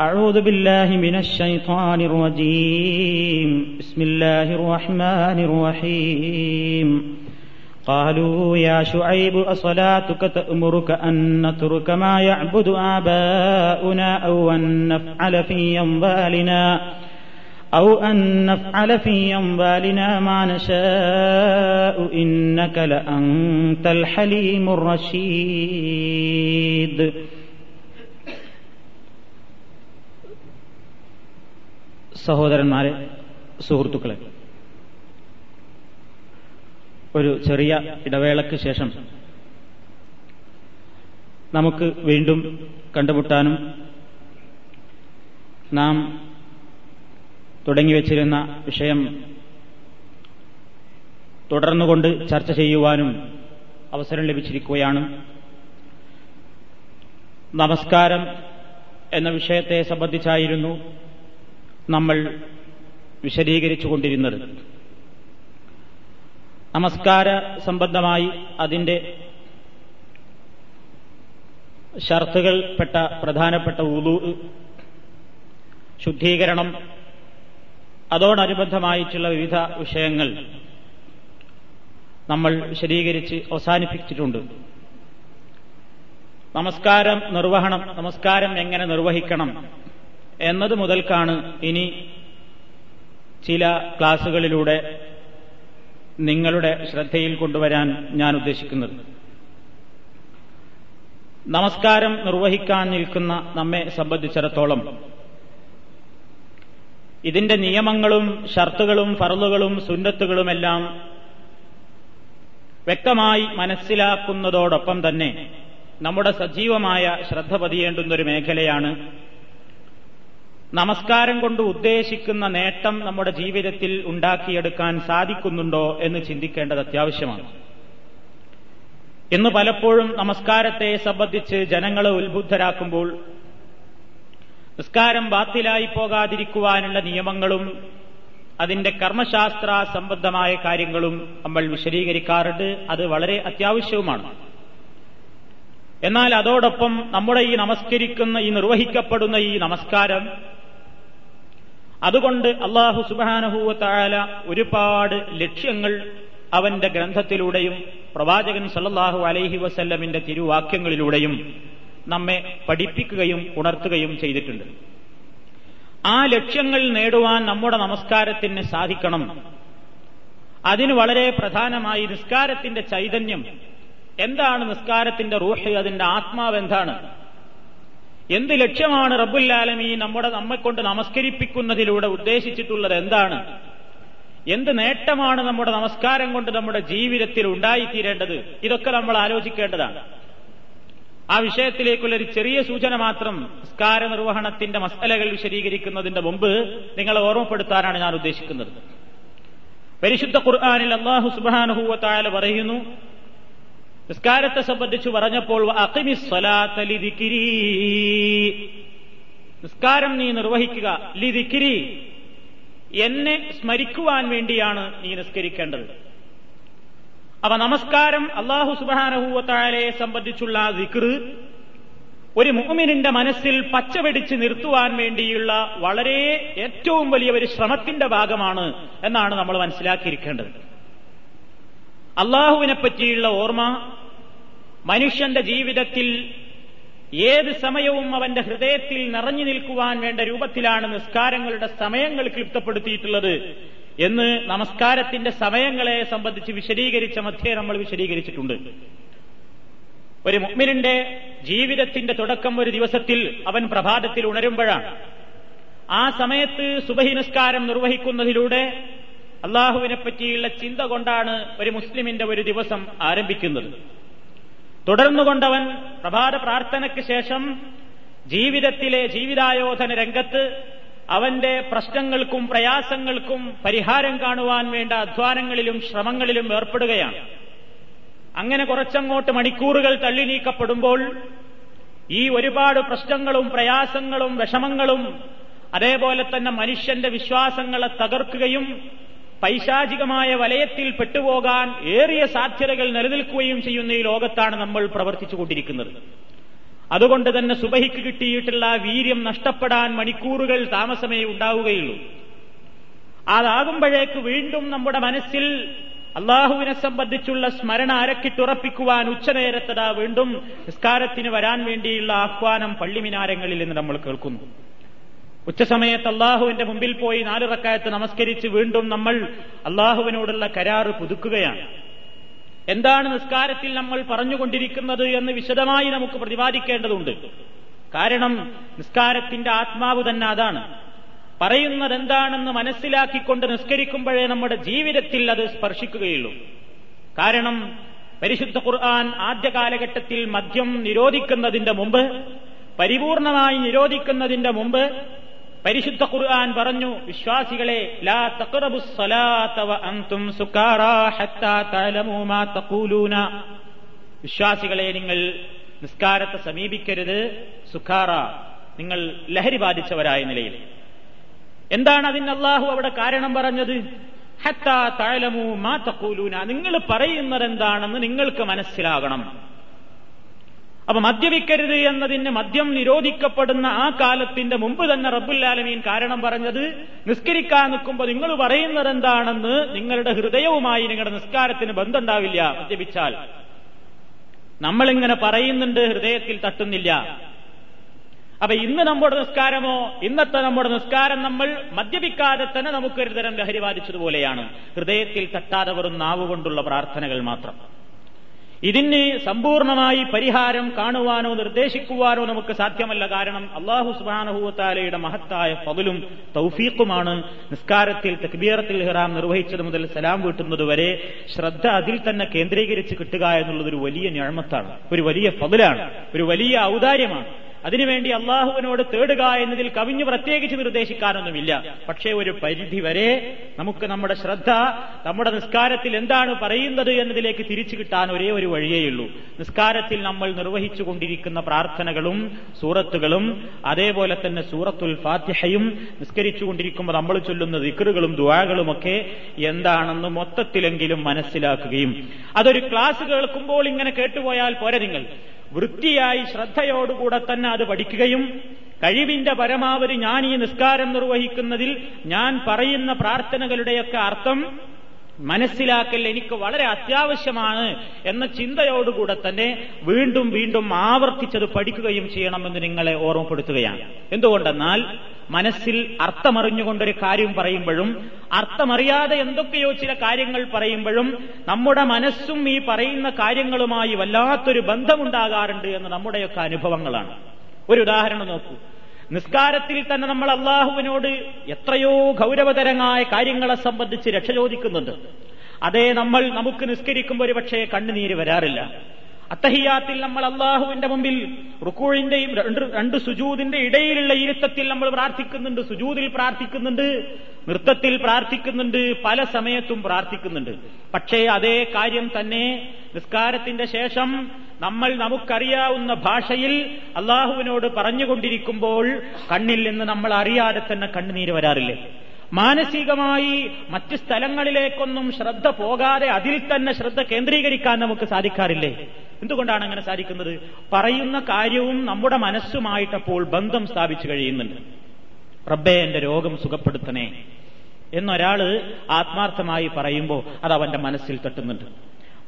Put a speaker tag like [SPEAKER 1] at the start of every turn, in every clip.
[SPEAKER 1] أعوذ بالله من الشيطان الرجيم. بسم الله الرحمن الرحيم. قالوا يا شعيب أصلاتك تأمرك أن نترك ما يعبد آباؤنا أو أن نفعل في أموالنا أو أن نفعل في أموالنا ما نشاء إنك لأنت الحليم الرشيد. സഹോദരന്മാരെ സുഹൃത്തുക്കളെ. ഒരു ചെറിയ ഇടവേളയ്ക്ക് ശേഷം നമുക്ക് വീണ്ടും കണ്ടുമുട്ടാനും നാം തുടങ്ങിവച്ചിരുന്ന വിഷയം തുടർന്നുകൊണ്ട് ചർച്ച ചെയ്യുവാനും അവസരം ലഭിച്ചിരിക്കുകയാണ്. നമസ്കാരം എന്ന വിഷയത്തെ സംബന്ധിച്ചായിരുന്നു നമ്മൾ വിശദീകരിച്ചു കൊണ്ടിരുന്നത് നമസ്കാര സംബന്ധമായി അതിന്റെ ഷർത്തുകൾ പെട്ട പ്രധാനപ്പെട്ട ഉളു ശുദ്ധീകരണം അതോടനുബന്ധമായിട്ടുള്ള വിവിധ വിഷയങ്ങൾ നമ്മൾ വിശദീകരിച്ച് അവസാനിപ്പിച്ചിട്ടുണ്ട്. നമസ്കാരം നിർവഹണം നമസ്കാരം എങ്ങനെ നിർവഹിക്കണം എന്നത് മുതൽക്കാണ് ഇനി ചില ക്ലാസുകളിലൂടെ നിങ്ങളുടെ ശ്രദ്ധയിൽ കൊണ്ടുവരാൻ ഞാൻ ഉദ്ദേശിക്കുന്നത്. നമസ്കാരം നിർവഹിക്കാൻ നിൽക്കുന്ന നമ്മെ സംബന്ധിച്ചിടത്തോളം ഇതിന്റെ നിയമങ്ങളും ഷർത്തുകളും ഫറലുകളും സുന്നത്തുകളുമെല്ലാം വ്യക്തമായി മനസ്സിലാക്കുന്നതോടൊപ്പം തന്നെ നമ്മുടെ സജീവമായ ശ്രദ്ധ പതിയേണ്ടുന്നൊരു മേഖലയാണ് നമസ്കാരം കൊണ്ട് ഉദ്ദേശിക്കുന്ന നേട്ടം നമ്മുടെ ജീവിതത്തിൽ ഉണ്ടാക്കിയെടുക്കാൻ സാധിക്കുന്നുണ്ടോ എന്ന് ചിന്തിക്കേണ്ടത് അത്യാവശ്യമാണ്. ഇന്ന് പലപ്പോഴും നമസ്കാരത്തെ സംബന്ധിച്ച് ജനങ്ങളെ ഉത്ബുദ്ധരാക്കുമ്പോൾ നിസ്കാരം ബാത്തിലായി പോകാതിരിക്കുവാനുള്ള നിയമങ്ങളും അതിന്റെ കർമ്മശാസ്ത്ര സംബന്ധമായ കാര്യങ്ങളും നമ്മൾ വിശദീകരിക്കാറുണ്ട്. അത് വളരെ അത്യാവശ്യവുമാണ്. എന്നാൽ അതോടൊപ്പം നമ്മുടെ ഈ നമസ്കരിക്കുന്ന ഈ നിർവഹിക്കപ്പെടുന്ന ഈ നമസ്കാരം അതുകൊണ്ട് അള്ളാഹു സുബാനഹൂവത്തായാല ഒരുപാട് ലക്ഷ്യങ്ങൾ അവന്റെ ഗ്രന്ഥത്തിലൂടെയും പ്രവാചകൻ സല്ലാഹു അലൈഹി വസല്ലമിന്റെ തിരുവാക്യങ്ങളിലൂടെയും നമ്മെ പഠിപ്പിക്കുകയും ഉണർത്തുകയും ചെയ്തിട്ടുണ്ട്. ആ ലക്ഷ്യങ്ങൾ നേടുവാൻ നമ്മുടെ നമസ്കാരത്തിന് സാധിക്കണം. അതിന് വളരെ പ്രധാനമായി നിസ്കാരത്തിന്റെ ചൈതന്യം. എന്താണ് നിസ്കാരത്തിന്റെ റൂഹ്? അതിന്റെ ആത്മാവ് എന്താണ്? എന്ത് ലക്ഷ്യമാണ് റബ്ബുല്ലാലമീ നമ്മുടെ നമ്മെ കൊണ്ട് നമസ്കരിപ്പിക്കുന്നതിലൂടെ ഉദ്ദേശിച്ചിട്ടുള്ളത് എന്താണ്? എന്ത് നേട്ടമാണ് നമ്മുടെ നമസ്കാരം കൊണ്ട് നമ്മുടെ ജീവിതത്തിൽ ഉണ്ടായിത്തീരേണ്ടത്? ഇതൊക്കെ നമ്മൾ ആലോചിക്കേണ്ടതാണ്. ആ വിഷയത്തിലേക്കുള്ള ഒരു ചെറിയ സൂചന മാത്രം നിസ്കാര നിർവഹണത്തിന്റെ മസലകൾ വിശദീകരിക്കുന്നതിന്റെ മുമ്പ് നിങ്ങളെ ഓർമ്മപ്പെടുത്താനാണ് ഞാൻ ഉദ്ദേശിക്കുന്നത്. പരിശുദ്ധ ഖുർആാനിൽ അള്ളാഹു സുബാനുഹൂവത്തായ പറയുന്നു നിസ്കാരത്തെ സംബന്ധിച്ച് പറഞ്ഞപ്പോൾ നിസ്കാരം നീ നിർവഹിക്കുക ലിദിക്കിരി എന്നെ സ്മരിക്കുവാൻ വേണ്ടിയാണ് നീ നിസ്കരിക്കേണ്ടത്. അപ്പൊ നമസ്കാരം അള്ളാഹു സുബാനഹൂവത്തായാലയെ സംബന്ധിച്ചുള്ള ദിക്ർ ഒരു മുഅ്മിനിന്റെ മനസ്സിൽ പച്ചവെടിച്ച് നിർത്തുവാൻ വേണ്ടിയുള്ള വളരെ ഏറ്റവും വലിയ ഒരു ശ്രമത്തിന്റെ ഭാഗമാണ് എന്നാണ് നമ്മൾ മനസ്സിലാക്കിയിരിക്കേണ്ടത്. അള്ളാഹുവിനെ പറ്റിയുള്ള ഓർമ്മ മനുഷ്യന്റെ ജീവിതത്തിൽ ഏത് സമയവും അവന്റെ ഹൃദയത്തിൽ നിറഞ്ഞു നിൽക്കുവാൻ വേണ്ട രൂപത്തിലാണ് നിസ്കാരങ്ങളുടെ സമയങ്ങൾ ക്ലിപ്തപ്പെടുത്തിയിട്ടുള്ളത് എന്ന് നമസ്കാരത്തിന്റെ സമയങ്ങളെ സംബന്ധിച്ച് വിശദീകരിച്ച മധ്യേ നമ്മൾ വിശദീകരിച്ചിട്ടുണ്ട്. ഒരു മുഅ്മിനിന്റെ ജീവിതത്തിന്റെ തുടക്കം ഒരു ദിവസത്തിൽ അവൻ പ്രഭാതത്തിൽ ഉണരുമ്പോഴാണ്. ആ സമയത്ത് സുബഹി നിസ്കാരം നിർവഹിക്കുന്നതിലൂടെ അള്ളാഹുവിനെ പറ്റിയുള്ള ചിന്ത കൊണ്ടാണ് ഒരു മുസ്ലിമിന്റെ ഒരു ദിവസം ആരംഭിക്കുന്നത്. തുടർന്നുകൊണ്ടവൻ പ്രഭാത പ്രാർത്ഥനയ്ക്ക് ശേഷം ജീവിതത്തിലെ ജീവിതായോധന രംഗത്ത് അവന്റെ പ്രശ്നങ്ങൾക്കും പ്രയാസങ്ങൾക്കും പരിഹാരം കാണുവാൻ വേണ്ട അധ്വാനങ്ങളിലും ശ്രമങ്ങളിലും ഏർപ്പെടുകയാണ്. അങ്ങനെ കുറച്ചങ്ങോട്ട് മണിക്കൂറുകൾ തള്ളി നീക്കപ്പെടുമ്പോൾ ഈ ഒരുപാട് പ്രശ്നങ്ങളും പ്രയാസങ്ങളും വിഷമങ്ങളും അതേപോലെ തന്നെ മനുഷ്യന്റെ വിശ്വാസങ്ങളെ തകർക്കുകയും പൈശാചികമായ വലയത്തിൽ പെട്ടുപോകാൻ ഏറിയ സാധ്യതകൾ നിലനിൽക്കുകയും ചെയ്യുന്ന ഈ ലോകത്താണ് നമ്മൾ പ്രവർത്തിച്ചുകൊണ്ടിരിക്കുന്നത് അതുകൊണ്ട് തന്നെ സുബഹിക്ക് കിട്ടിയിട്ടുള്ള വീര്യം നഷ്ടപ്പെടാൻ മണിക്കൂറുകൾ താമസമേ ഉണ്ടാവുകയുള്ളൂ. അതാകുമ്പോഴേക്ക് വീണ്ടും നമ്മുടെ മനസ്സിൽ അള്ളാഹുവിനെ സംബന്ധിച്ചുള്ള സ്മരണ അരക്കിട്ടുറപ്പിക്കുവാൻ ഉച്ചനേരത്തതാ വീണ്ടും നിസ്കാരത്തിന് വരാൻ വേണ്ടിയുള്ള ആഹ്വാനം പള്ളിമിനാരങ്ങളിൽ നിന്ന് നമ്മൾ കേൾക്കുന്നു. ഉച്ചസമയത്ത് അള്ളാഹുവിന്റെ മുമ്പിൽ പോയി നാല് റക്കായത്ത് നമസ്കരിച്ച് വീണ്ടും നമ്മൾ അള്ളാഹുവിനോടുള്ള കരാറ് പുതുക്കുകയാണ്. എന്താണ് നിസ്കാരത്തിൽ നമ്മൾ പറഞ്ഞുകൊണ്ടിരിക്കുന്നത് എന്ന് വിശദമായി നമുക്ക് പ്രതിപാദിക്കേണ്ടതുണ്ട്. കാരണം നിസ്കാരത്തിന്റെ ആത്മാവ് തന്നെ അതാണ്. പറയുന്നത് എന്താണെന്ന് മനസ്സിലാക്കിക്കൊണ്ട് നിസ്കരിക്കുമ്പോഴേ നമ്മുടെ ജീവിതത്തിൽ അത് സ്പർശിക്കുകയുള്ളൂ. കാരണം പരിശുദ്ധ ഖുർആൻ ആദ്യ കാലഘട്ടത്തിൽ മദ്യം നിരോധിക്കുന്നതിന്റെ മുമ്പ് പരിപൂർണമായി നിരോധിക്കുന്നതിന്റെ മുമ്പ് പരിശുദ്ധ ഖുർആൻ പറഞ്ഞു വിശ്വാസികളെ ലാ അൻതും മാ തഖൂലൂന. വിശ്വാസികളെ നിങ്ങൾ നിസ്കാരത്തെ സമീപിക്കരുത് സുഖാറ. നിങ്ങൾ ലഹരി ബാധിച്ചവരായ നിലയിൽ. എന്താണ് അതിന് അള്ളാഹു അവിടെ കാരണം പറഞ്ഞത്? ഹത്താ താലമു മാ തക്കൂലൂന നിങ്ങൾ പറയുന്നത് എന്താണെന്ന് നിങ്ങൾക്ക് മനസ്സിലാകണം. അപ്പൊ മദ്യപിക്കരുത് എന്നതിന് മദ്യം നിരോധിക്കപ്പെടുന്ന ആ കാലത്തിന്റെ മുമ്പ് തന്നെ റബ്ബുല്ലാലമീൻ കാരണം പറഞ്ഞത് നിസ്കരിക്കാൻ നിൽക്കുമ്പോൾ നിങ്ങൾ പറയുന്നത് എന്താണെന്ന് നിങ്ങളുടെ ഹൃദയവുമായി നിങ്ങളുടെ നിസ്കാരത്തിന് ബന്ധമുണ്ടാവില്ല മദ്യപിച്ചാൽ. നമ്മളിങ്ങനെ പറയുന്നുണ്ട് ഹൃദയത്തിൽ തട്ടുന്നില്ല. അപ്പൊ ഇന്ന് നമ്മുടെ നിസ്കാരമോ ഇന്നത്തെ നമ്മുടെ നിസ്കാരം നമ്മൾ മദ്യപിക്കാതെ തന്നെ നമുക്കൊരു തരം ലഹരി ബാധിച്ചതുപോലെയാണ്. ഹൃദയത്തിൽ തട്ടാതെ വെറും നാവ് കൊണ്ടുള്ള പ്രാർത്ഥനകൾ മാത്രം. ഇതിന് സമ്പൂർണമായി പരിഹാരം കാണുവാനോ നിർദ്ദേശിക്കുവാനോ നമുക്ക് സാധ്യമല്ല. കാരണം അള്ളാഹു സുബാനഹുവത്താലയുടെ മഹത്തായ പകലും തൗഫീഖുമാണ് നിസ്കാരത്തിൽ തക്ബീറത്തിൽ ഹിറാം നിർവഹിച്ചത് മുതൽ സലാം വീട്ടുന്നത് വരെ ശ്രദ്ധ അതിൽ തന്നെ കേന്ദ്രീകരിച്ച് കിട്ടുക എന്നുള്ളത് ഒരു വലിയ ഞാമത്താണ് ഒരു വലിയ പകലാണ് ഒരു വലിയ ഔദാര്യമാണ്. അതിനുവേണ്ടി അള്ളാഹുവിനോട് തേടുക എന്നതിൽ കവിഞ്ഞ് പ്രത്യേകിച്ച് നിർദ്ദേശിക്കാനൊന്നുമില്ല. പക്ഷേ ഒരു പരിധി വരെ നമുക്ക് നമ്മുടെ ശ്രദ്ധ നമ്മുടെ നിസ്കാരത്തിൽ എന്താണ് പറയുന്നത് എന്നതിലേക്ക് തിരിച്ചു കിട്ടാൻ ഒരേ ഒരു വഴിയേയുള്ളൂ നിസ്കാരത്തിൽ നമ്മൾ നിർവഹിച്ചുകൊണ്ടിരിക്കുന്ന പ്രാർത്ഥനകളും സൂറത്തുകളും അതേപോലെ തന്നെ സൂറത്തുൽ ഫാത്തിഹയും നിസ്കരിച്ചുകൊണ്ടിരിക്കുമ്പോൾ നമ്മൾ ചൊല്ലുന്ന ദിക്കറുകളും ദുവാകളുമൊക്കെ എന്താണെന്ന് മൊത്തത്തിലെങ്കിലും മനസ്സിലാക്കുകയും അതൊരു ക്ലാസ് കേൾക്കുമ്പോൾ ഇങ്ങനെ കേട്ടുപോയാൽ പോരെ നിങ്ങൾ? വൃത്തിയായി ശ്രദ്ധയോടുകൂടെ തന്നെ അത് പഠിക്കുകയും കഴിവിന്റെ പരമാവധി ഞാൻ ഈ നിസ്കാരം നിർവഹിക്കുന്നതിൽ ഞാൻ പറയുന്ന പ്രാർത്ഥനകളുടെയൊക്കെ അർത്ഥം മനസ്സിലാക്കൽ എനിക്ക് വളരെ അത്യാവശ്യമാണ് എന്ന ചിന്തയോടുകൂടെ തന്നെ വീണ്ടും വീണ്ടും ആവർത്തിച്ചത് പഠിക്കുകയും ചെയ്യണമെന്ന് നിങ്ങളെ ഓർമ്മപ്പെടുത്തുകയാണ്. എന്തുകൊണ്ടെന്നാൽ മനസ്സിൽ അർത്ഥമറിഞ്ഞുകൊണ്ടൊരു കാര്യം പറയുമ്പോഴും അർത്ഥമറിയാതെ എന്തൊക്കെയോ ചില കാര്യങ്ങൾ പറയുമ്പോഴും നമ്മുടെ മനസ്സും ഈ പറയുന്ന കാര്യങ്ങളുമായി വല്ലാത്തൊരു ബന്ധമുണ്ടാകാറുണ്ട് എന്ന് നമ്മുടെയൊക്കെ അനുഭവങ്ങളാണ്. ഒരു ഉദാഹരണം നോക്കൂ. നിസ്കാരത്തിൽ തന്നെ നമ്മൾ അള്ളാഹുവിനോട് എത്രയോ ഗൗരവതരമായ കാര്യങ്ങളെ സംബന്ധിച്ച് രക്ഷ ചോദിക്കുന്നുണ്ട്. അതേ നമ്മൾ നമുക്ക് നിസ്കരിക്കുമ്പോൾ ഒരു പക്ഷേ കണ്ണുനീര് വരാറില്ല. അത്തഹിയാത്തിൽ നമ്മൾ അള്ളാഹുവിന്റെ മുമ്പിൽ റുക്കൂഴിന്റെയും രണ്ട് രണ്ട് സുജൂതിന്റെ ഇടയിലുള്ള ഇരുത്തത്തിൽ നമ്മൾ പ്രാർത്ഥിക്കുന്നുണ്ട് സുജൂതിൽ പ്രാർത്ഥിക്കുന്നുണ്ട് നൃത്തത്തിൽ പ്രാർത്ഥിക്കുന്നുണ്ട് പല സമയത്തും പ്രാർത്ഥിക്കുന്നുണ്ട്. പക്ഷേ അതേ കാര്യം തന്നെ നിസ്കാരത്തിന്റെ ശേഷം നമ്മൾ നമുക്കറിയാവുന്ന ഭാഷയിൽ അള്ളാഹുവിനോട് പറഞ്ഞുകൊണ്ടിരിക്കുമ്പോൾ കണ്ണിൽ നിന്ന് നമ്മൾ അറിയാതെ തന്നെ കണ്ണുനീര് വരാറില്ലേ? മാനസികമായി മറ്റ് സ്ഥലങ്ങളിലേക്കൊന്നും ശ്രദ്ധ പോകാതെ അതിൽ തന്നെ ശ്രദ്ധ കേന്ദ്രീകരിക്കാൻ നമുക്ക് സാധിക്കാറില്ലേ? എന്തുകൊണ്ടാണ് അങ്ങനെ സാധിക്കുന്നത്? പറയുന്ന കാര്യവും നമ്മുടെ മനസ്സുമായിട്ടപ്പോൾ ബന്ധം സ്ഥാപിച്ചു കഴിയുന്നുണ്ട്. റബ്ബെ എന്റെ രോഗം സുഖപ്പെടുത്തണേ എന്നൊരാൾ ആത്മാർത്ഥമായി പറയുമ്പോൾ അത് അവന്റെ മനസ്സിൽ തട്ടുന്നുണ്ട്.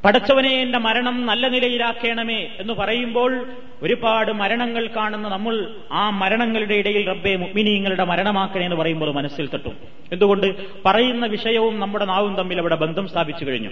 [SPEAKER 1] പടച്ചവനെ എന്റെ മരണം നല്ല നിലയിലാക്കണമേ എന്ന് പറയുമ്പോൾ ഒരുപാട് മരണങ്ങൾ കാണുന്ന നമ്മൾ ആ മരണങ്ങളുടെ ഇടയിൽ റബ്ബെ മുഗ്മിനിങ്ങളുടെ മരണമാക്കണേ എന്ന് പറയുമ്പോൾ മനസ്സിൽ തട്ടും. എന്തുകൊണ്ട്? പറയുന്ന വിഷയവും നമ്മുടെ നാവും തമ്മിൽ അവിടെ ബന്ധം സ്ഥാപിച്ചു കഴിഞ്ഞു.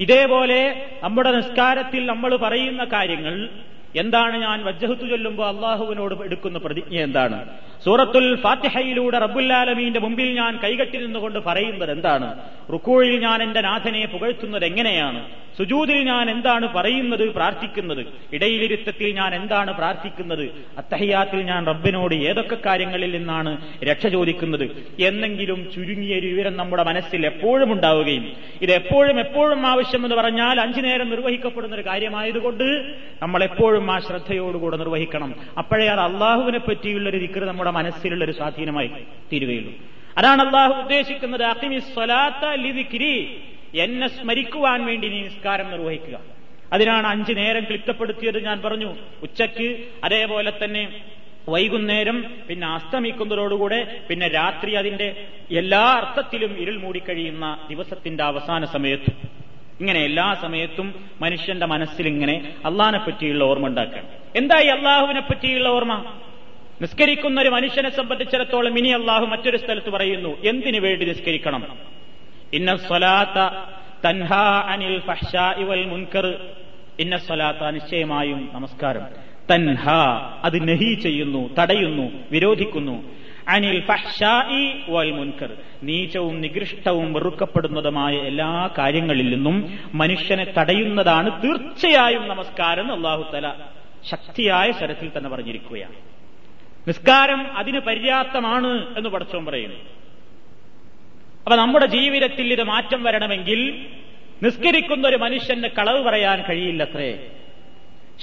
[SPEAKER 1] ഇതേപോലെ നമ്മുടെ നിസ്കാരത്തിൽ നമ്മൾ പറയുന്ന കാര്യങ്ങൾ എന്താണ് ഞാൻ വജ്ജഹത്തു ചൊല്ലുമ്പോൾ അള്ളാഹുവിനോട് എടുക്കുന്ന പ്രതിജ്ഞ എന്താണ്? സൂറത്തുൽ ഫാത്തിഹയിലൂടെ റബ്ബുല്ലാലമീന്റെ മുമ്പിൽ ഞാൻ കൈകെട്ടി നിന്നുകൊണ്ട് പറയുന്നത് എന്താണ്? റുക്കൂഴിൽ ഞാൻ എന്റെ നാഥനെ പുകഴ്ത്തുന്നത് എങ്ങനെയാണ്? സുജൂതിൽ ഞാൻ എന്താണ് പറയുന്നത് പ്രാർത്ഥിക്കുന്നത്? ഇടയിലിരുത്തത്തിൽ ഞാൻ എന്താണ് പ്രാർത്ഥിക്കുന്നത്? അത്തഹയാത്തിൽ ഞാൻ റബ്ബിനോട് ഏതൊക്കെ കാര്യങ്ങളിൽ നിന്നാണ് രക്ഷ ചോദിക്കുന്നത്? എന്നെങ്കിലും ചുരുങ്ങിയ ഒരു വിവരം നമ്മുടെ മനസ്സിൽ എപ്പോഴും ഉണ്ടാവുകയും ഇത് എപ്പോഴും എപ്പോഴും ആവശ്യമെന്ന് പറഞ്ഞാൽ അഞ്ചു നേരം നിർവഹിക്കപ്പെടുന്ന ഒരു കാര്യമായതുകൊണ്ട് നമ്മൾ എപ്പോഴും ആ ശ്രദ്ധയോടുകൂടെ നിർവഹിക്കണം. അപ്പോഴേ അത് അള്ളാഹുവിനെ പറ്റിയുള്ള ഒരു ദിക്കർ നമ്മുടെ മനസ്സിലുള്ള ഒരു സ്വാധീനമായി തീരുകയുള്ളൂ. അതാണ് അള്ളാഹു ഉദ്ദേശിക്കുന്നത് എന്നെ സ്മരിക്കുവാൻ വേണ്ടി നീ നിസ്കാരം നിർവഹിക്കുക. അതിനാണ് അഞ്ചു നേരം ക്ലിപ്തപ്പെടുത്തിയത് ഞാൻ പറഞ്ഞു. ഉച്ചയ്ക്ക് അതേപോലെ തന്നെ വൈകുന്നേരം പിന്നെ അസ്തമിക്കുന്നതോടുകൂടെ പിന്നെ രാത്രി അതിന്റെ എല്ലാ അർത്ഥത്തിലും ഇരുൾ മൂടിക്കഴിയുന്ന ദിവസത്തിന്റെ അവസാന സമയത്ത്. ഇങ്ങനെ എല്ലാ സമയത്തും മനുഷ്യന്റെ മനസ്സിൽ ഇങ്ങനെ അള്ളാഹിനെ പറ്റിയുള്ള ഓർമ്മ ഉണ്ടാക്കണം എന്തായി അള്ളാഹുവിനെ പറ്റിയുള്ള ഓർമ്മ? നിസ്കരിക്കുന്ന ഒരു മനുഷ്യനെ സംബന്ധിച്ചിടത്തോളം ഇനി അള്ളാഹു മറ്റൊരു സ്ഥലത്ത് പറയുന്നു എന്തിനു വേണ്ടി നിസ്കരിക്കണം? ഇന്ന സ്വലാത്ത തൻഹാ അനിൽ ഇവൽ വൽ മുൻകർ. ഇന്ന സ്വലാത്ത നിശ്ചയമായും നമസ്കാരം. തൻഹാ അത് നഹി ചെയ്യുന്നു തടയുന്നു വിരോധിക്കുന്നു. അനിൽ വൽ മുൻകർ. നീചവും നികൃഷ്ടവും വെറുക്കപ്പെടുന്നതുമായ എല്ലാ കാര്യങ്ങളിൽ നിന്നും മനുഷ്യനെ തടയുന്നതാണ് തീർച്ചയായും നമസ്കാരം അള്ളാഹു തല ശക്തിയായ സ്വരത്തിൽ തന്നെ പറഞ്ഞിരിക്കുകയാണ്. നിസ്കാരം അതിന് പര്യാപ്തമാണ് എന്ന് പഠിച്ചോൻ പറയുന്നു. അപ്പൊ നമ്മുടെ ജീവിതത്തിൽ ഇത് മാറ്റം വരണമെങ്കിൽ നിസ്കരിക്കുന്ന ഒരു മനുഷ്യന് കളവ് പറയാൻ കഴിയില്ലത്രേ.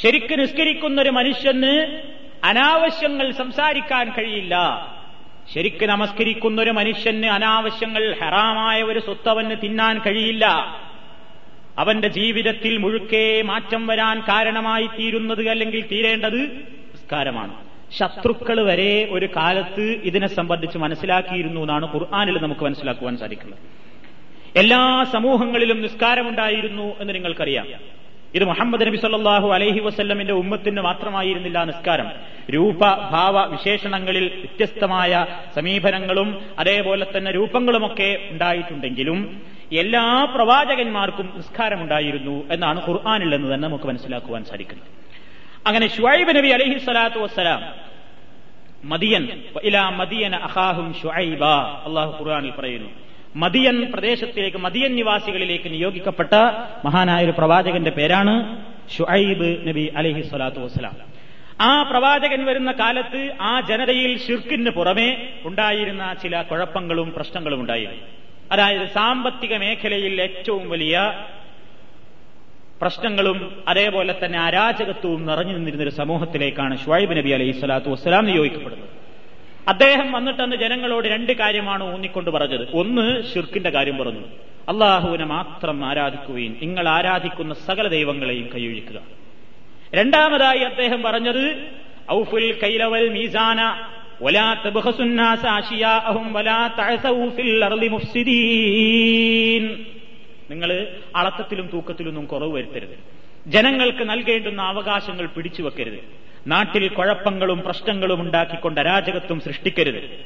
[SPEAKER 1] ശരിക്ക് നിസ്കരിക്കുന്ന ഒരു മനുഷ്യന് അനാവശ്യങ്ങൾ സംസാരിക്കാൻ കഴിയില്ല. ശരിക്ക് നമസ്കരിക്കുന്ന ഒരു മനുഷ്യന് അനാവശ്യങ്ങൾ ഹറാമായ ഒരു സ്വത്തവന് തിന്നാൻ കഴിയില്ല. അവന്റെ ജീവിതത്തിൽ മുഴുക്കേ മാറ്റം വരാൻ കാരണമായി തീരുന്നത് അല്ലെങ്കിൽ തീരേണ്ടത് നിസ്കാരമാണ്. ശത്രുക്കൾ വരെ ഒരു കാലത്ത് ഇതിനെ സംബന്ധിച്ച് മനസ്സിലാക്കിയിരുന്നു എന്നാണ് ഖുർആാനിൽ നമുക്ക് മനസ്സിലാക്കുവാൻ സാധിക്കുന്നത്. എല്ലാ സമൂഹങ്ങളിലും നിസ്കാരമുണ്ടായിരുന്നു എന്ന് നിങ്ങൾക്കറിയാം. ഇത് മുഹമ്മദ് നബി സല്ലാഹു അലൈഹി വസ്ല്ലമിന്റെ ഉമ്മത്തിന് മാത്രമായിരുന്നില്ല നിസ്കാരം. രൂപ ഭാവ വിശേഷണങ്ങളിൽ വ്യത്യസ്തമായ സമീപനങ്ങളും അതേപോലെ തന്നെ രൂപങ്ങളുമൊക്കെ ഉണ്ടായിട്ടുണ്ടെങ്കിലും എല്ലാ പ്രവാചകന്മാർക്കും നിസ്കാരമുണ്ടായിരുന്നു എന്നാണ് ഖുർആാനിൽ എന്ന് തന്നെ നമുക്ക് മനസ്സിലാക്കുവാൻ സാധിക്കുന്നത്. അങ്ങനെ ഷുഐബ് നബി അലഹി സ്വലാത്തു വസ്സലാം മദിയൻ ഇലാ അഹാഹും ഷുഐബ അള്ളാഹു ഖുർആാനിൽ പറയുന്നു. മദിയൻ പ്രദേശത്തിലേക്ക് മദിയൻ നിവാസികളിലേക്ക് നിയോഗിക്കപ്പെട്ട മഹാനായ ഒരു പ്രവാചകന്റെ പേരാണ് ഷുഐബ് നബി അലഹി സ്വലാത്തു വസ്സലാം. ആ പ്രവാചകൻ വരുന്ന കാലത്ത് ആ ജനതയിൽ ഷിർക്കിന് പുറമെ ഉണ്ടായിരുന്ന ചില കുഴപ്പങ്ങളും പ്രശ്നങ്ങളും ഉണ്ടായിരുന്നു. അതായത് സാമ്പത്തിക മേഖലയിൽ ഏറ്റവും വലിയ പ്രശ്നങ്ങളും അതേപോലെ തന്നെ അരാജകത്വവും നിറഞ്ഞു നിന്നിരുന്ന ഒരു സമൂഹത്തിലേക്കാണ് ഷുഐബ് നബി അലൈഹി സ്വലാത്തു വസ്സലാം നിയോഗിക്കപ്പെടുന്നത് അദ്ദേഹം വന്നിട്ടന്ന് ജനങ്ങളോട് രണ്ട് കാര്യമാണ് ഊന്നിക്കൊണ്ട് പറഞ്ഞത്. ഒന്ന് ഷിർക്കിന്റെ കാര്യം പറഞ്ഞു. അള്ളാഹുവിനെ മാത്രം ആരാധിക്കുകയും നിങ്ങൾ ആരാധിക്കുന്ന സകല ദൈവങ്ങളെയും കൈയൊഴിക്കുക. രണ്ടാമതായി അദ്ദേഹം പറഞ്ഞത് ഔഫുൽ കൈലവൽ മീസാന നിങ്ങൾ തൂക്കത്തിലും തൂക്കത്തിലൊന്നും കുറവ് വരുത്തരുത്. ജനങ്ങൾക്ക് നൽകേണ്ടുന്ന അവകാശങ്ങൾ പിടിച്ചു വെക്കരുത്. നാട്ടിൽ കുഴപ്പങ്ങളും പ്രശ്നങ്ങളും ഉണ്ടാക്കിക്കൊണ്ട് അരാജകത്വം സൃഷ്ടിക്കരുത്.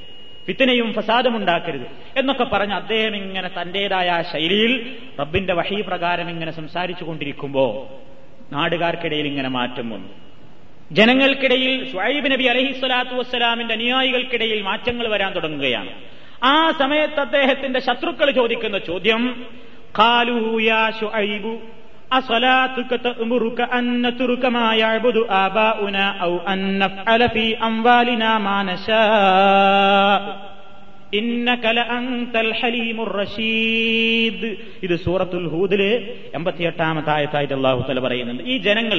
[SPEAKER 1] ഫിത്തനയും ഫസാദും ഉണ്ടാക്കരുത്. എന്നൊക്കെ പറഞ്ഞ് അദ്ദേഹം ഇങ്ങനെ തന്റേതായ ശൈലിയിൽ റബ്ബിന്റെ വഹീ പ്രകാരം ഇങ്ങനെ സംസാരിച്ചു കൊണ്ടിരിക്കുമ്പോ നാടുകാർക്കിടയിൽ ഇങ്ങനെ മാറ്റം വന്നു. ജനങ്ങൾക്കിടയിൽ ഷുഐബ് നബി അലഹി സ്വലാത്തു വസ്സലാമിന്റെ അനുയായികൾക്കിടയിൽ മാറ്റങ്ങൾ വരാൻ തുടങ്ങുകയാണ്. ആ സമയത്ത് അദ്ദേഹത്തിന്റെ ശത്രുക്കൾ ചോദിക്കുന്ന ചോദ്യം قالوا يا شعيب أصلاتك تأمرك أن نترك ما يعبد آباؤنا أو أن نفعل في أموالنا ما نشاء إنك لأنت الحليم الرشيد ഇത് സൂറത്തുൽ ഹൂദില് എൺപത്തിയെട്ടാമത്തെ ആയത്തായിട്ട് അള്ളാഹു തല പറയുന്നുണ്ട് ഈ ജനങ്ങൾ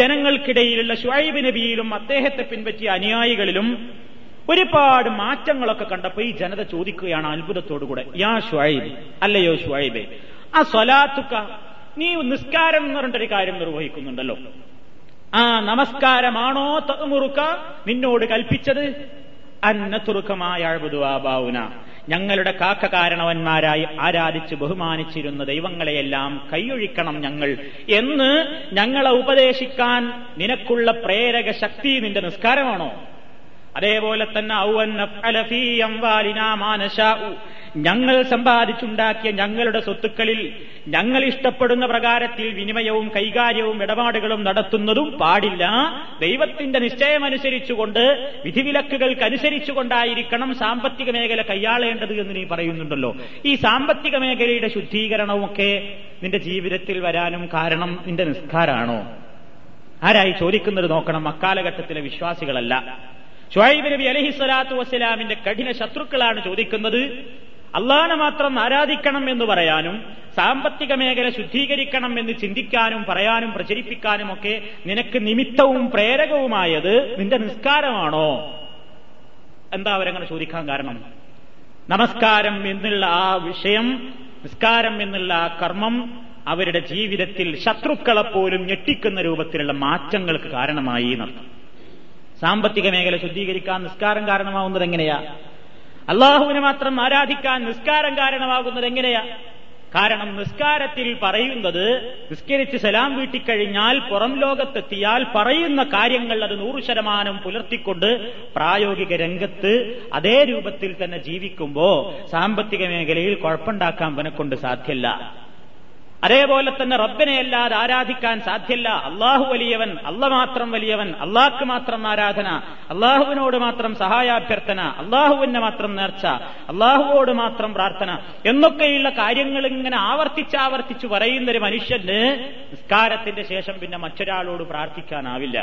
[SPEAKER 1] ജനങ്ങൾക്കിടയിലുള്ള ഷുഐബ് നബിയിലും അദ്ദേഹത്തെ പിൻപറ്റിയ അനുയായികളിലും ഒരുപാട് മാറ്റങ്ങളൊക്കെ കണ്ടപ്പോ ഈ ജനത ചോദിക്കുകയാണ് അത്ഭുതത്തോടുകൂടെ യാ ഷുഹൈബ് അല്ലയോ ഷുഹൈബേ ആ സ്വലാത്തുക്ക നീ നിസ്കാരം എന്ന് പറഞ്ഞിട്ടൊരു കാര്യം നിർവഹിക്കുന്നുണ്ടല്ലോ. ആ നമസ്കാരമാണോ മുറുക്ക നിന്നോട് കൽപ്പിച്ചത്? അന്നതുറുക്കമായ അഴുതുവാബാവുന ഞങ്ങളുടെ കാക്ക കാരണവന്മാരായി ആരാധിച്ച് ബഹുമാനിച്ചിരുന്ന ദൈവങ്ങളെയെല്ലാം കൈയൊഴിക്കണം ഞങ്ങൾ എന്ന് ഞങ്ങളെ ഉപദേശിക്കാൻ നിനക്കുള്ള പ്രേരക ശക്തി നിന്റെ നിസ്കാരമാണോ? അതേപോലെ തന്നെ ഞങ്ങൾ സമ്പാദിച്ചുണ്ടാക്കിയ ഞങ്ങളുടെ സ്വത്തുക്കളിൽ ഞങ്ങൾ ഇഷ്ടപ്പെടുന്ന പ്രകാരത്തിൽ വിനിമയവും കൈകാര്യവും ഇടപാടുകളും നടത്തുന്നതും പാടില്ല. ദൈവത്തിന്റെ നിശ്ചയമനുസരിച്ചുകൊണ്ട് വിധിവിലക്കുകൾക്കനുസരിച്ചുകൊണ്ടായിരിക്കണം സാമ്പത്തിക മേഖല കൈയാളേണ്ടത് എന്ന് നീ പറയുന്നുണ്ടല്ലോ. ഈ സാമ്പത്തിക മേഖലയുടെ ശുദ്ധീകരണമൊക്കെ നിന്റെ ജീവിതത്തിൽ വരാനും കാരണം നിന്റെ നിസ്കാരാണോ? ആരായി ചോദിക്കുന്നത് നോക്കണം. അക്കാലഘട്ടത്തിലെ വിശ്വാസികളല്ല. ഷുഹൈബ് നബി അലഹി സ്വലാത്തു വസ്സലാമിന്റെ കഠിന ശത്രുക്കളാണ് ചോദിക്കുന്നത്. അള്ളാഹനെ മാത്രം ആരാധിക്കണം എന്ന് പറയാനും സാമ്പത്തിക മേഖല ശുദ്ധീകരിക്കണം എന്ന് ചിന്തിക്കാനും പറയാനും പ്രചരിപ്പിക്കാനും ഒക്കെ നിനക്ക് നിമിത്തവും പ്രേരകവുമായത് നിന്റെ നിസ്കാരമാണോ? എന്താ അവരങ്ങനെ ചോദിക്കാൻ കാരണം? നമസ്കാരം എന്നുള്ള ആ വിഷയം നിസ്കാരം എന്നുള്ള ആ കർമ്മം അവരുടെ ജീവിതത്തിൽ ശത്രുക്കളെപ്പോലും ഞെട്ടിക്കുന്ന രൂപത്തിലുള്ള മാറ്റങ്ങൾക്ക് കാരണമായി എന്നർത്ഥം. സാമ്പത്തിക മേഖല ശുദ്ധീകരിക്കാൻ നിസ്കാരം കാരണമാവുന്നത് എങ്ങനെയാ? അള്ളാഹുവിനെ മാത്രം ആരാധിക്കാൻ നിസ്കാരം കാരണമാകുന്നത് എങ്ങനെയാ? കാരണം നിസ്കാരത്തിൽ പറയുന്നത് നിസ്കരിച്ച് സലാം വീട്ടിക്കഴിഞ്ഞാൽ പുറം ലോകത്തെത്തിയാൽ പറയുന്ന കാര്യങ്ങൾ അത് നൂറ് ശതമാനം പുലർത്തിക്കൊണ്ട് പ്രായോഗിക രംഗത്ത് അതേ രൂപത്തിൽ തന്നെ ജീവിക്കുമ്പോ സാമ്പത്തിക മേഖലയിൽ കുഴപ്പമുണ്ടാക്കാൻ അവനെക്കൊണ്ട് സാധ്യല്ല. അതേപോലെ തന്നെ റബ്ബിനെ അല്ലാതെ ആരാധിക്കാൻ സാധ്യല്ല. അള്ളാഹു വലിയവൻ അല്ല മാത്രം വലിയവൻ അള്ളാഹ്ക്ക് മാത്രം ആരാധന അള്ളാഹുവിനോട് മാത്രം സഹായാഭ്യർത്ഥന അള്ളാഹുവിന് മാത്രം നേർച്ച അള്ളാഹുവോട് മാത്രം പ്രാർത്ഥന എന്നൊക്കെയുള്ള കാര്യങ്ങൾ ഇങ്ങനെ ആവർത്തിച്ചാവർത്തിച്ചു പറയുന്ന ഒരു മനുഷ്യന് നിസ്കാരത്തിന്റെ ശേഷം പിന്നെ മറ്റൊരാളോട് പ്രാർത്ഥിക്കാനാവില്ല.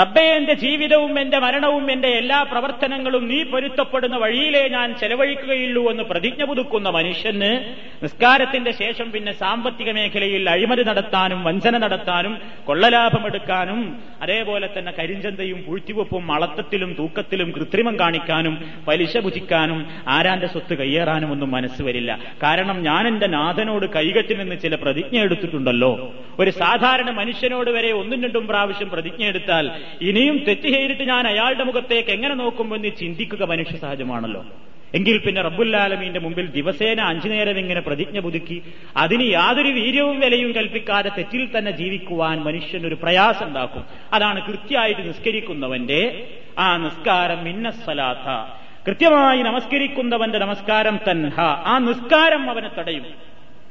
[SPEAKER 1] റബ്ബെ എന്റെ ജീവിതവും എന്റെ മരണവും എന്റെ എല്ലാ പ്രവർത്തനങ്ങളും നീ പൊരുത്തപ്പെടുന്ന വഴിയിലേ ഞാൻ ചെലവഴിക്കുകയുള്ളൂ എന്ന് പ്രതിജ്ഞ പുതുക്കുന്ന മനുഷ്യന് നിസ്കാരത്തിന്റെ ശേഷം പിന്നെ സാമ്പത്തിക മേഖലയിൽ അഴിമതി നടത്താനും വഞ്ചന നടത്താനും കൊള്ളലാഭമെടുക്കാനും അതേപോലെ തന്നെ കരിഞ്ചന്തയും പൂഴ്ത്തിവെപ്പും അളത്തത്തിലും തൂക്കത്തിലും കൃത്രിമം കാണിക്കാനും പലിശ ഭുജിക്കാനും ആരാന്റെ സ്വത്ത് കയ്യേറാനും ഒന്നും മനസ്സ് വരില്ല. കാരണം ഞാൻ എന്റെ നാഥനോട് കൈകെട്ടി നിന്ന് ചില പ്രതിജ്ഞ എടുത്തിട്ടുണ്ടല്ലോ. ഒരു സാധാരണ മനുഷ്യനോട് വരെ ഒന്നും രണ്ടും പ്രാവശ്യം പ്രതിജ്ഞ എടുത്താൽ ഇനിയും തെറ്റ് ചെയ്തിട്ട് ഞാൻ അയാളുടെ മുഖത്തേക്ക് എങ്ങനെ നോക്കുമെന്ന് ചിന്തിക്കുക മനുഷ്യ സഹജമാണല്ലോ. എങ്കിൽ പിന്നെ റബ്ബുല്ലാലമീന്റെ മുമ്പിൽ ദിവസേന അഞ്ചു നേരം ഇങ്ങനെ പ്രതിജ്ഞ പുതുക്കി അതിന് യാതൊരു വീര്യവും വിലയും കൽപ്പിക്കാതെ തെറ്റിൽ തന്നെ ജീവിക്കുവാൻ മനുഷ്യനൊരു പ്രയാസം ഉണ്ടാക്കും അതാണ് കൃത്യമായിട്ട് നിസ്കരിക്കുന്നവന്റെ ആ നിസ്കാരം മിന്നസ്സലാത്ത കൃത്യമായി നമസ്കരിക്കുന്നവന്റെ നമസ്കാരം തൻഹ. ആ നിസ്കാരം അവനെ തടയും.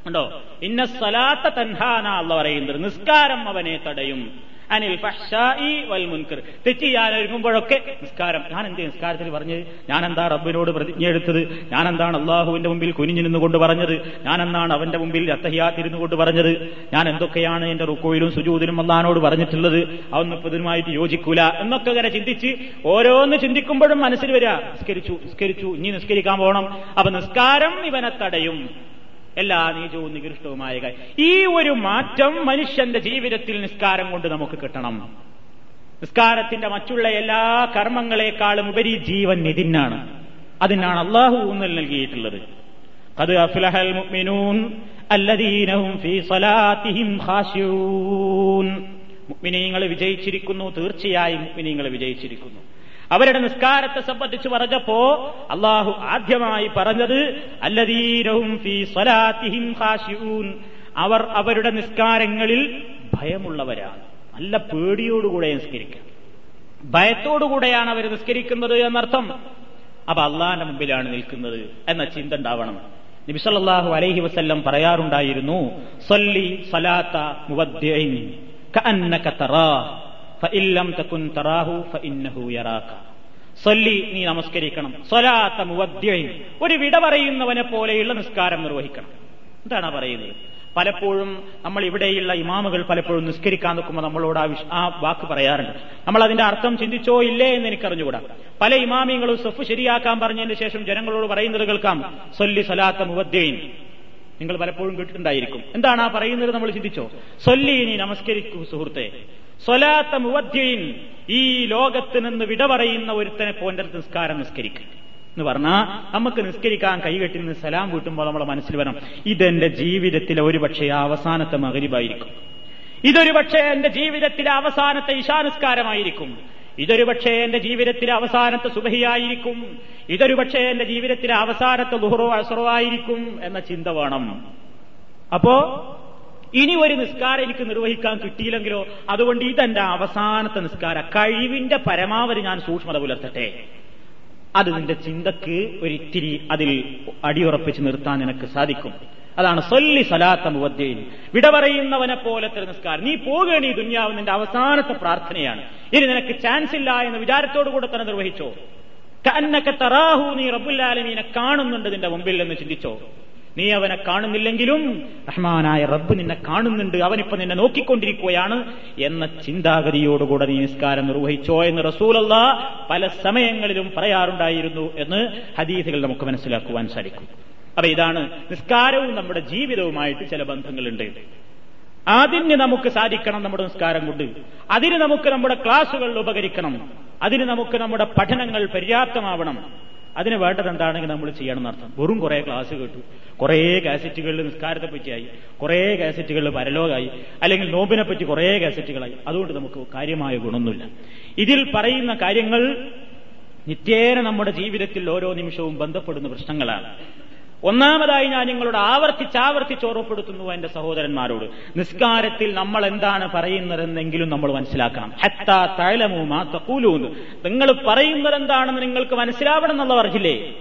[SPEAKER 1] ഉണ്ടോ ഇന്ന സ്വലാത്ത എന്നാ അല്ല പറയുന്നത്. നിസ്കാരം അവനെ തടയും. അനിൽ ഫഹ്ഷായി വൽ മുൻകർ. തെറ്റ് ചെയ്യാൻ ഒരുങ്ങുമ്പോഴൊക്കെ നിസ്കാരം. ഞാൻ എന്ത് നിസ്കാരത്തിൽ പറഞ്ഞത്? ഞാൻ എന്താ റബ്ബിനോട് പ്രതിജ്ഞ എടുത്തത് ഞാൻ എന്താണ് അള്ളാഹുവിന്റെ മുമ്പിൽ കുനിഞ്ഞു നിന്നുകൊണ്ട് പറഞ്ഞത്? ഞാൻ എന്താണ് അവന്റെ മുമ്പിൽ അത്തഹിയാത്തിരുന്നു കൊണ്ട് പറഞ്ഞത്? ഞാൻ എന്തൊക്കെയാണ് എന്റെ റുക്കോയിലും സുജൂതിലും അള്ളഹാനോട് പറഞ്ഞിട്ടുള്ളത്? അതൊന്നും ഇതിനുമായിട്ട് യോജിക്കൂല. എന്നൊക്കെ ഇങ്ങനെ ചിന്തിച്ച് ഓരോന്ന് ചിന്തിക്കുമ്പോഴും മനസ്സിൽ വരിക. നിസ്കരിച്ചു നിസ്കരിച്ചു ഇനി നിസ്കരിക്കാൻ പോകണം അപ്പൊ നിസ്കാരം ഇവനെ തടയും. എല്ലാ നീചവും നികൃഷ്ടവുമായ ഈ ഒരു മാറ്റം മനുഷ്യന്റെ ജീവിതത്തിൽ നിസ്കാരം കൊണ്ട് നമുക്ക് കിട്ടണം. നിസ്കാരത്തിന്റെ മറ്റുള്ള എല്ലാ കർമ്മങ്ങളെക്കാളും ഉപരി ജീവൻ ഇതിനാണ്. അതിനാണ് അള്ളാഹു ഊന്നൽ നൽകിയിട്ടുള്ളത്. അത് അഫ്ലഹൽ മുഅ്മിനൂൻ വിജയിച്ചിരിക്കുന്നു തീർച്ചയായും മുഅ്മിനീങ്ങൾ വിജയിച്ചിരിക്കുന്നു. അവരുടെ നിസ്കാരത്തെ സംബന്ധിച്ച് പറഞ്ഞപ്പോ അള്ളാഹു ആദ്യമായി പറഞ്ഞത് അല്ലദീനവും അവർ അവരുടെ നിസ്കാരങ്ങളിൽ ഭയമുള്ളവരാണ്. നല്ല പേടിയോടുകൂടെ നിസ്കരിക്കുക. ഭയത്തോടുകൂടെയാണ് അവർ നിസ്കരിക്കുന്നത് എന്നർത്ഥം. അപ്പൊ അള്ളാഹിന്റെ മുമ്പിലാണ് നിൽക്കുന്നത് എന്ന ചിന്ത ഉണ്ടാവണം. നബിസല്ലാഹു അലൈഹി വസ്ല്ലം പറയാറുണ്ടായിരുന്നു സൊല്ലി സലാത്ത മുവദ്യൻ തകുൻ തറാഹു യറാക. സൊല്ലി നീ നമസ്കരിക്കണം. സ്വലാത്ത മുവദ്യയും ഒരു വിട പറയുന്നവനെ പോലെയുള്ള നിസ്കാരം നിർവഹിക്കണം. എന്താണ് പറയുന്നത്? പലപ്പോഴും നമ്മൾ ഇവിടെയുള്ള ഇമാമുകൾ പലപ്പോഴും നിസ്കരിക്കാൻ നോക്കുമ്പോൾ നമ്മളോട് ആ ആ വാക്ക് പറയാറുണ്ട്. നമ്മൾ അതിന്റെ അർത്ഥം ചിന്തിച്ചോ ഇല്ലേ എന്ന് എനിക്കറിഞ്ഞുകൂടാ. പല ഇമാമിയങ്ങളും സൊഫ് ശരിയാക്കാൻ പറഞ്ഞതിന് ശേഷം ജനങ്ങളോട് പറയുന്നത് കേൾക്കാം. സൊല്ലി സലാത്ത മുവദ്യൈൻ നിങ്ങൾ പലപ്പോഴും കേട്ടിട്ടുണ്ടായിരിക്കും. എന്താണ് ആ പറയുന്നത് നമ്മൾ ചിന്തിച്ചോ? സൊല്ലി ഇനി നമസ്കരിക്കൂ സുഹൃത്തെ. സ്വലാത്ത മുവദ്യയിൻ ഈ ലോകത്ത് നിന്ന് വിട പറയുന്ന ഒരുത്തനെ പോന്റെ നിസ്കാരം നിസ്കരിക്കുക എന്ന് പറഞ്ഞാൽ നമുക്ക് നിസ്കരിക്കാൻ കൈകെട്ടി നിന്ന് സലാം കൂട്ടുമ്പോൾ നമ്മളെ മനസ്സിൽ വരണം. ഇതെന്റെ ജീവിതത്തിലെ ഒരുപക്ഷെ അവസാനത്തെ മകരിബായിരിക്കും ഇതൊരു പക്ഷേ എന്റെ ജീവിതത്തിലെ അവസാനത്തെ ഇശാനിസ്കാരമായിരിക്കും ഇതൊരു പക്ഷേ എന്റെ ജീവിതത്തിലെ അവസാനത്തെ സുബഹിയായിരിക്കും. ഇതൊരു പക്ഷേ എന്റെ ജീവിതത്തിലെ അവസാനത്തെ ദുഹറോ അസറോ ആയിരിക്കും എന്ന ചിന്ത വേണം. അപ്പോ ഇനി ഒരു നിസ്കാരം എനിക്ക് നിർവഹിക്കാൻ കിട്ടിയില്ലെങ്കിലോ അതുകൊണ്ട് ഇതെന്റെ അവസാനത്തെ നിസ്കാര. കഴിവിന്റെ പരമാവധി ഞാൻ സൂക്ഷ്മത പുലർത്തട്ടെ. അത് നിന്റെ ചിന്തക്ക് ഒരിത്തിരി അതിൽ അടിയുറപ്പിച്ച് നിർത്താൻ നിനക്ക് സാധിക്കും. അതാണ് സൊല്ലി സലാത്ത മുവദ്ദീൻ. വിട പറയുന്നവനെ പോലത്തെ നിസ്കാരം. നീ പോകേണ്ടി ദുന്യാവ് നിന്റെ അവസാനത്തെ പ്രാർത്ഥനയാണ്. ഇനി നിനക്ക് ചാൻസ് ഇല്ല എന്ന് വിചാരത്തോടു കൂടെ തന്നെ നിർവഹിച്ചോ. കന്നൊക്കെ തറാഹു നീ റബുല്ലാലമീനെ കാണുന്നുണ്ട് നിന്റെ മുമ്പിൽ എന്ന് ചിന്തിച്ചോ. നീ അവനെ കാണുന്നില്ലെങ്കിലും റഹ്മാനായ റബ്ബ് നിന്നെ കാണുന്നുണ്ട് അവനിപ്പോ നിന്നെ നോക്കിക്കൊണ്ടിരിക്കുകയാണ് എന്ന ചിന്താഗതിയോടുകൂടെ നീ നിസ്കാരം നിർവഹിച്ചോ എന്ന് റസൂലല്ല പല സമയങ്ങളിലും പറയാറുണ്ടായിരുന്നു എന്ന് ഹദീസുകൾ നമുക്ക് മനസ്സിലാക്കുവാൻ സാധിക്കും. അപ്പൊ ഇതാണ് നിസ്കാരവും നമ്മുടെ ജീവിതവുമായിട്ട് ചില ബന്ധങ്ങളുണ്ട്. അതിന് നമുക്ക് സാധിക്കണം നമ്മുടെ നിസ്കാരം കൊണ്ട്. അതിന് നമുക്ക് നമ്മുടെ ക്ലാസ്സുകളിൽ ഉപകരിക്കണം. അതിന് നമുക്ക് നമ്മുടെ പഠനങ്ങൾ പര്യാപ്തമാവണം. അതിന് വേണ്ടത് എന്താണെങ്കിൽ നമ്മൾ ചെയ്യണം എന്നർത്ഥം വെറും കുറെ ക്ലാസ് കേട്ടു. കുറേ കാസറ്റുകളിൽ നിസ്കാരത്തെ പറ്റിയായി. കുറേ കാസറ്റുകളിൽ പരലോകായി അല്ലെങ്കിൽ നോമ്പിനെ പറ്റി കുറേ കാസറ്റുകളായി അതുകൊണ്ട് നമുക്ക് കാര്യമായ ഗുണമൊന്നുമില്ല. ഇതിൽ പറയുന്ന കാര്യങ്ങൾ നിത്യേന നമ്മുടെ ജീവിതത്തിൽ ഓരോ നിമിഷവും ബന്ധപ്പെടുന്ന പ്രശ്നങ്ങളാണ്. ഒന്നാമതായി ഞാൻ നിങ്ങളോട് ആവർത്തിച്ച് ആവർത്തിച്ച് ഓർമ്മപ്പെടുത്തുന്നു എന്റെ സഹോദരന്മാരോട്. നിസ്കാരത്തിൽ നമ്മൾ എന്താണ് പറയുന്നതെന്നെങ്കിലും നമ്മൾ മനസ്സിലാക്കണം. ഹത്താ തഴലമു മാ തക്കൂലൂന്ന് നിങ്ങൾ പറയുന്നതെന്താണെന്ന് നിങ്ങൾക്ക് മനസ്സിലാവണം എന്നുള്ള പറഞ്ഞില്ലേ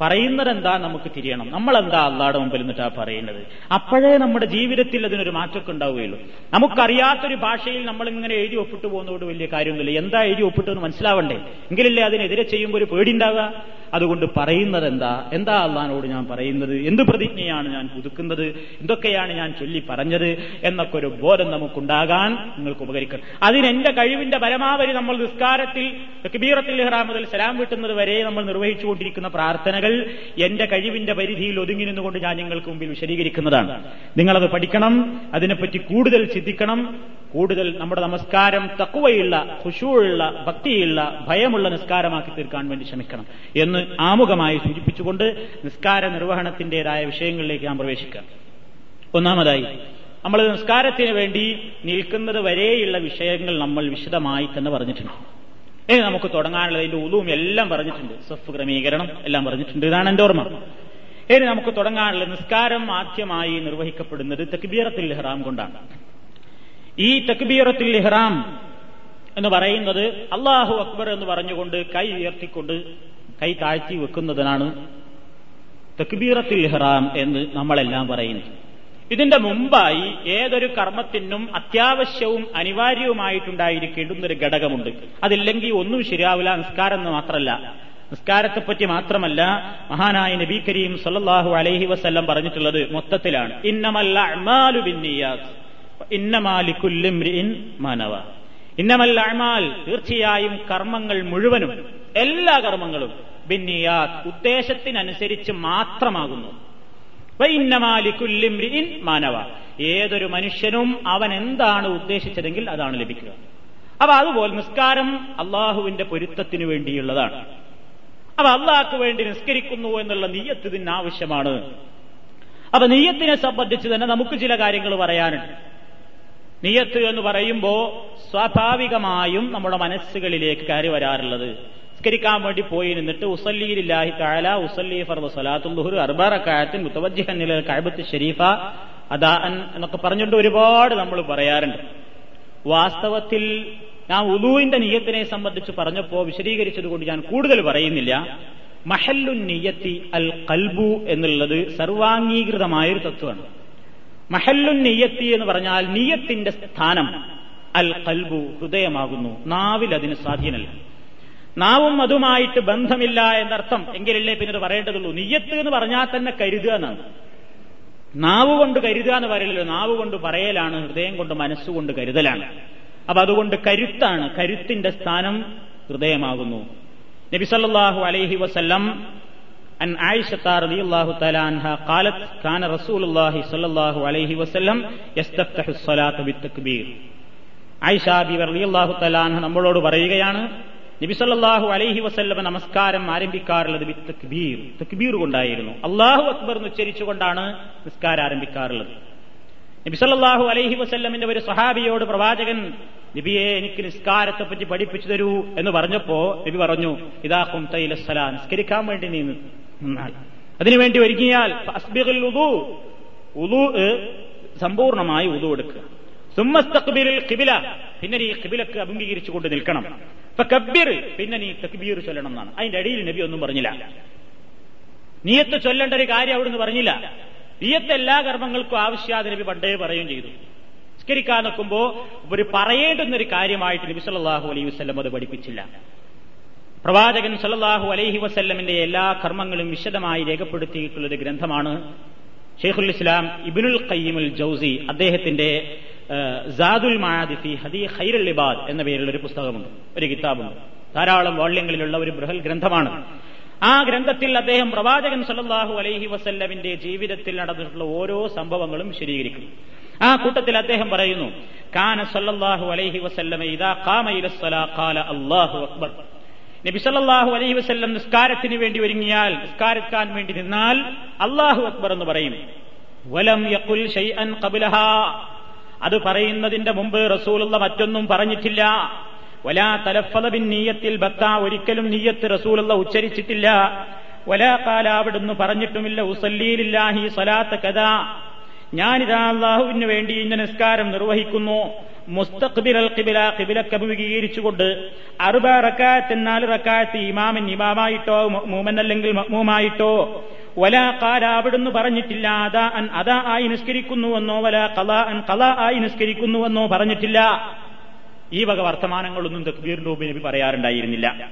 [SPEAKER 1] പറയുന്നതെന്താ നമുക്ക് തിരിയണം. നമ്മൾ എന്താ അള്ളാടെ മുമ്പിൽ നിന്നിട്ടാ പറയുന്നത്? അപ്പോഴേ നമ്മുടെ ജീവിതത്തിൽ അതിനൊരു മാറ്റമൊക്കെ ഉണ്ടാവുകയുള്ളൂ. നമുക്കറിയാത്തൊരു ഭാഷയിൽ നമ്മൾ ഇങ്ങനെ എഴുതി ഒപ്പിട്ട് പോകുന്നതോട് വലിയ കാര്യമൊന്നുമില്ല. എന്താ എഴുതി ഒപ്പിട്ടെന്ന് മനസ്സിലാവണ്ടേ? എങ്കിലല്ലേ അതിനെതിരെ ചെയ്യുമ്പോൾ ഒരു പേടിണ്ടാവുക അതുകൊണ്ട് പറയുന്നത് എന്താ എന്താ അള്ളഹാനോട് ഞാൻ പറയുന്നത്? എന്ത് പ്രതിജ്ഞയാണ് ഞാൻ പുതുക്കുന്നത്? എന്തൊക്കെയാണ് ഞാൻ ചൊല്ലി പറഞ്ഞത്? എന്നൊക്കെ ഒരു ബോധം നമുക്കുണ്ടാകാൻ നിങ്ങൾക്ക് ഉപകരിക്കണം അതിനെന്റെ കഴിവിന്റെ പരമാവധി നമ്മൾ നിസ്കാരത്തിൽ കബീറത്തിൽ ഇഹ്റാം മുതൽ സലാം വിട്ടുന്നത് വരെ നമ്മൾ നിർവഹിച്ചുകൊണ്ടിരിക്കുന്ന പ്രാർത്ഥനകൾ എന്റെ കഴിവിന്റെ പരിധിയിൽ ഒതുങ്ങി നിന്നുകൊണ്ട് ഞാൻ നിങ്ങൾക്ക് മുമ്പിൽ വിശദീകരിക്കുന്നതാണ്. നിങ്ങളത് പഠിക്കണം അതിനെപ്പറ്റി കൂടുതൽ ചിന്തിക്കണം കൂടുതൽ നമ്മുടെ നമസ്കാരം തക്കുവയുള്ള ഖുശൂള്ള ഭക്തിയുള്ള ഭയമുള്ള നിസ്കാരമാക്കി തീർക്കാൻ വേണ്ടി ശ്രമിക്കണം എന്ന് ആമുഖമായി സൂചിപ്പിച്ചുകൊണ്ട് നിസ്കാര നിർവഹണത്തിന്റേതായ വിഷയങ്ങളിലേക്ക് ഞാൻ പ്രവേശിക്കാം. ഒന്നാമതായി നമ്മൾ നിസ്കാരത്തിന് വേണ്ടി നിൽക്കുന്നത് വരെയുള്ള വിഷയങ്ങൾ നമ്മൾ വിശദമായി തന്നെ പറഞ്ഞിട്ടുണ്ട്. ഇനി നമുക്ക് തുടങ്ങാനുള്ളത് അതിന്റെ ഉദവും എല്ലാം പറഞ്ഞിട്ടുണ്ട്. സഫ് ക്രമീകരണം എല്ലാം പറഞ്ഞിട്ടുണ്ട്. ഇതാണ് എന്റെ ഓർമ്മ. ഇനി നമുക്ക് തുടങ്ങാനുള്ളത് നിസ്കാരം ആദ്യമായി നിർവഹിക്കപ്പെടുന്നത് തക്ബീറത്തുൽ ഇഹ്റാം കൊണ്ടാണ്. ഈ തക്ബീറത്തുൽ ഇഹ്റാം എന്ന് പറയുന്നത് അള്ളാഹു അക്ബർ എന്ന് പറഞ്ഞുകൊണ്ട് കൈ ഉയർത്തിക്കൊണ്ട് കൈ താഴ്ത്തി വെക്കുന്നതിനാണ് തക്ബീറത്തുൽ ഇഹ്റാം എന്ന് നമ്മളെല്ലാം പറയുന്നത്. ഇതിന്റെ മുമ്പായി ഏതൊരു കർമ്മത്തിനും അത്യാവശ്യവും അനിവാര്യവുമായിട്ടുണ്ടായിരിക്കേണ്ടുന്ന ഒരു ഘടകമുണ്ട്. അതില്ലെങ്കിൽ ഒന്നും ശരിയാവില്ല നിസ്കാരം എന്ന് മാത്രമല്ല. നിസ്കാരത്തെപ്പറ്റി മാത്രമല്ല മഹാനായ നബി കരീം സല്ലാഹു അലൈഹി വസ്ല്ലം പറഞ്ഞിട്ടുള്ളത് മൊത്തത്തിലാണ്. ഇന്നമല്ല അമാലു മാനവ. ഇന്നമല്ല തീർച്ചയായും കർമ്മങ്ങൾ മുഴുവനും എല്ലാ കർമ്മങ്ങളും ബിന്നിയാ ഉദ്ദേശത്തിനനുസരിച്ച് മാത്രമാകുന്നു. മാനവ. ഏതൊരു മനുഷ്യനും അവൻ എന്താണ് ഉദ്ദേശിച്ചതെങ്കിൽ അതാണ് ലഭിക്കുക. അപ്പൊ അതുപോലെ നിസ്കാരം അള്ളാഹുവിന്റെ പൊരുത്തത്തിനു വേണ്ടിയുള്ളതാണ്. അപ്പൊ അള്ളാഹ്ക്ക് വേണ്ടി നിസ്കരിക്കുന്നു എന്നുള്ള നീയത്ത് ഇതിന് ആവശ്യമാണ്. അപ്പൊ നീയത്തിനെ സംബന്ധിച്ച് തന്നെ നമുക്ക് ചില കാര്യങ്ങൾ പറയാനുണ്ട്. നീയത്ത് എന്ന് പറയുമ്പോ സ്വാഭാവികമായും നമ്മുടെ മനസ്സുകളിലേക്ക് കയറി വരാറുള്ളത് നിസ്കരിക്കാൻ വേണ്ടി പോയി നിന്നിട്ട് ഉസല്ലിയിലില്ലാഹി താല ഉസല്ലി ഫർദ് സലാത്തുൽ അർബറക്കായത്തിൻ മുത്തവജ്ജിഹൻ കഅബത്ത് ഷെരീഫ അദാൻ എന്നൊക്കെ പറഞ്ഞുകൊണ്ട് ഒരുപാട് നമ്മൾ പറയാറുണ്ട്. വാസ്തവത്തിൽ ഞാൻ ഉദുവിന്റെ നീയത്തിനെ സംബന്ധിച്ച് പറഞ്ഞപ്പോ വിശദീകരിച്ചത് കൊണ്ട് ഞാൻ കൂടുതൽ പറയുന്നില്ല. മഹല്ലു നീയത്തി അൽ കൽബു എന്നുള്ളത് സർവാംഗീകൃതമായൊരു തത്വമാണ്. മഹല്ലു നീയത്തി എന്ന് പറഞ്ഞാൽ നീയത്തിന്റെ സ്ഥാനം അൽ കൽബു ഹൃദയമാകുന്നു. നാവിൽ അതിന് സ്വാധീനമല്ല. നാവും അതുമായിട്ട് ബന്ധമില്ല എന്നർത്ഥം എങ്കിലല്ലേ പിന്നെ ഇത് പറയേണ്ടതുള്ളൂ നീയത്ത് എന്ന് പറഞ്ഞാൽ തന്നെ കരുതുക എന്നാണ് നാവ് കൊണ്ട് കരുതുക എന്ന് പറയലല്ലോ നാവ് കൊണ്ട് പറയലാണ് ഹൃദയം കൊണ്ട് മനസ്സുകൊണ്ട് കരുതലാണ് അപ്പൊ അതുകൊണ്ട് കരുത്താണ് കരുത്തിന്റെ സ്ഥാനം ഹൃദയമാകുന്നു നബി സല്ലല്ലാഹു അലൈഹി വസല്ലം عن عائشة رضي الله تعالى عنها قالت كان رسول الله صلى الله عليه وسلم يستفتح الصلاة بالتكبير ആയിഷാബി റളിയല്ലാഹു തലാൻ നമ്മളോട് പറയുകയാണ് നബിസല്ലാഹു അലൈഹി വസല്ലമ നമസ്കാരം ആരംഭിക്കാറുള്ളത് തക്ബീർ. തക്ബീർ കൊണ്ടായിരുന്നു. അള്ളാഹു അക്ബർ എന്ന് ഉച്ചരിച്ചുകൊണ്ടാണ് നിസ്കാരം ആരംഭിക്കാറുള്ളത്. നബിസല്ലാഹു അലൈഹി വസല്ലമിന്റെ ഒരു സഹാബിയോട് പ്രവാചകൻ നബിയെ എനിക്ക് നിസ്കാരത്തെ പറ്റി പഠിപ്പിച്ചു തരൂ എന്ന് പറഞ്ഞപ്പോ നബി പറഞ്ഞു ഇതാ തൈലസ്സല നിസ്കരിക്കാൻ വേണ്ടി നീ നിന്നാൽ അതിനുവേണ്ടി ഒരുങ്ങിയാൽ സമ്പൂർണമായി ഉദു എടുക്കുക. സുമ്മസ്തക്ബിറിൽ കിബില പിന്നെ നീ അഭിമുഖീകരിച്ചു കൊണ്ട് നിൽക്കണം. ഇപ്പൊ കബീർ പിന്നെ നീ തക്ബീർ ചൊല്ലണം എന്നാണ് അതിന്റെ അടിയിൽ നബി ഒന്നും പറഞ്ഞില്ല. നീയത്ത് ചൊല്ലേണ്ട ഒരു കാര്യം അവിടുന്ന് പറഞ്ഞില്ല. നീയത്ത് എല്ലാ കർമ്മങ്ങൾക്കും ആവശ്യാതെ നബി പണ്ടേ പറയുകയും ചെയ്തു. നിസ്കരിക്കാൻ നിൽക്കുമ്പോ ഒരു പറയേണ്ടുന്ന ഒരു കാര്യമായിട്ട് നബി സല്ലാഹു അലൈഹി വസ്ലം അത് പഠിപ്പിച്ചില്ല. പ്രവാചകൻ സല്ലാഹു അലൈഹി വസ്ല്ലമിന്റെ എല്ലാ കർമ്മങ്ങളും വിശദമായി രേഖപ്പെടുത്തിയിട്ടുള്ള ഒരു ഗ്രന്ഥമാണ് ഷെയ്ഖുൽ ഇസ്ലാം ഇബിനുൽ ഖയ്യിമുൽ ജൌസി അദ്ദേഹത്തിന്റെ സാദുൽ മാദിഫി ഹദി ഖൈറുൽ ഇബാദ് എന്ന പേരിലുള്ള ഒരു പുസ്തകമുണ്ട് ഒരു കിതാബുണ്ട്. ധാരാളം വാള്യങ്ങളിലുള്ള ഒരു ബൃഹൽ ഗ്രന്ഥമാണ്. ആ ഗ്രന്ഥത്തിൽ അദ്ദേഹം പ്രവാചകൻ സല്ലാഹു അലൈഹി വസല്ലമിന്റെ ജീവിതത്തിൽ നടന്നിട്ടുള്ള ഓരോ സംഭവങ്ങളും വിശദീകരിക്കും. ആ കൂട്ടത്തിൽ അദ്ദേഹം പറയുന്നു കാന സല്ലാഹു അലൈഹി വസല്ലമ ഇദാ ഖാമ ഇലസ്സലാ ഖാല അല്ലാഹു അക്ബർ. നബി സല്ലല്ലാഹു അലൈഹി വസ്ല്ലം നിസ്കാരത്തിന് വേണ്ടി ഒരുങ്ങിയാൽ നിസ്കാരക്കാൻ വേണ്ടി നിന്നാൽ അള്ളാഹു അക്ബർ എന്ന് പറയും. വലം യഖുൽ ഷൈഅൻ അത് പറയുന്നതിന്റെ മുമ്പ് റസൂലുള്ള മറ്റൊന്നും പറഞ്ഞിട്ടില്ല. വലാ തലഫല ബിൻ നീയത്തിൽ ബത്ത. ഒരിക്കലും നീയത്ത് റസൂലുള്ള ഉച്ചരിച്ചിട്ടില്ല. വലാ കാല അവിടുന്ന് പറഞ്ഞിട്ടുമില്ല. ഉസല്ലീലില്ലാഹി സലാത്ത കഥ ഞാനിതാ അള്ളാഹുവിന് വേണ്ടി ഇന്ന നിസ്കാരം നിർവഹിക്കുന്നു. മുസ്തഖ്ബിൽ ഖിബ്ല ഖിബില ഖിബിലക്ക് അഭിമുഖീകരിച്ചുകൊണ്ട് അറുബ റക്കാത്ത് നാല് റക്കാത്ത് ഇമാമിൻ ഇമാമായിട്ടോ മൂമൻ അല്ലെങ്കിൽ മഹ്മൂമായിട്ടോ വല കാല അവിടുന്ന് പറഞ്ഞിട്ടില്ല അതാ അൻ അതാ ആയി നിസ്കരിക്കുന്നുവെന്നോ വല ഖലാ അൻ ഖലാ ആയി നിസ്കരിക്കുന്നുവെന്നോ പറഞ്ഞിട്ടില്ല. ഈ വക വർത്തമാനങ്ങളൊന്നും തക്ബീർ നബി നബി പറയാറുണ്ടായിരുന്നില്ല.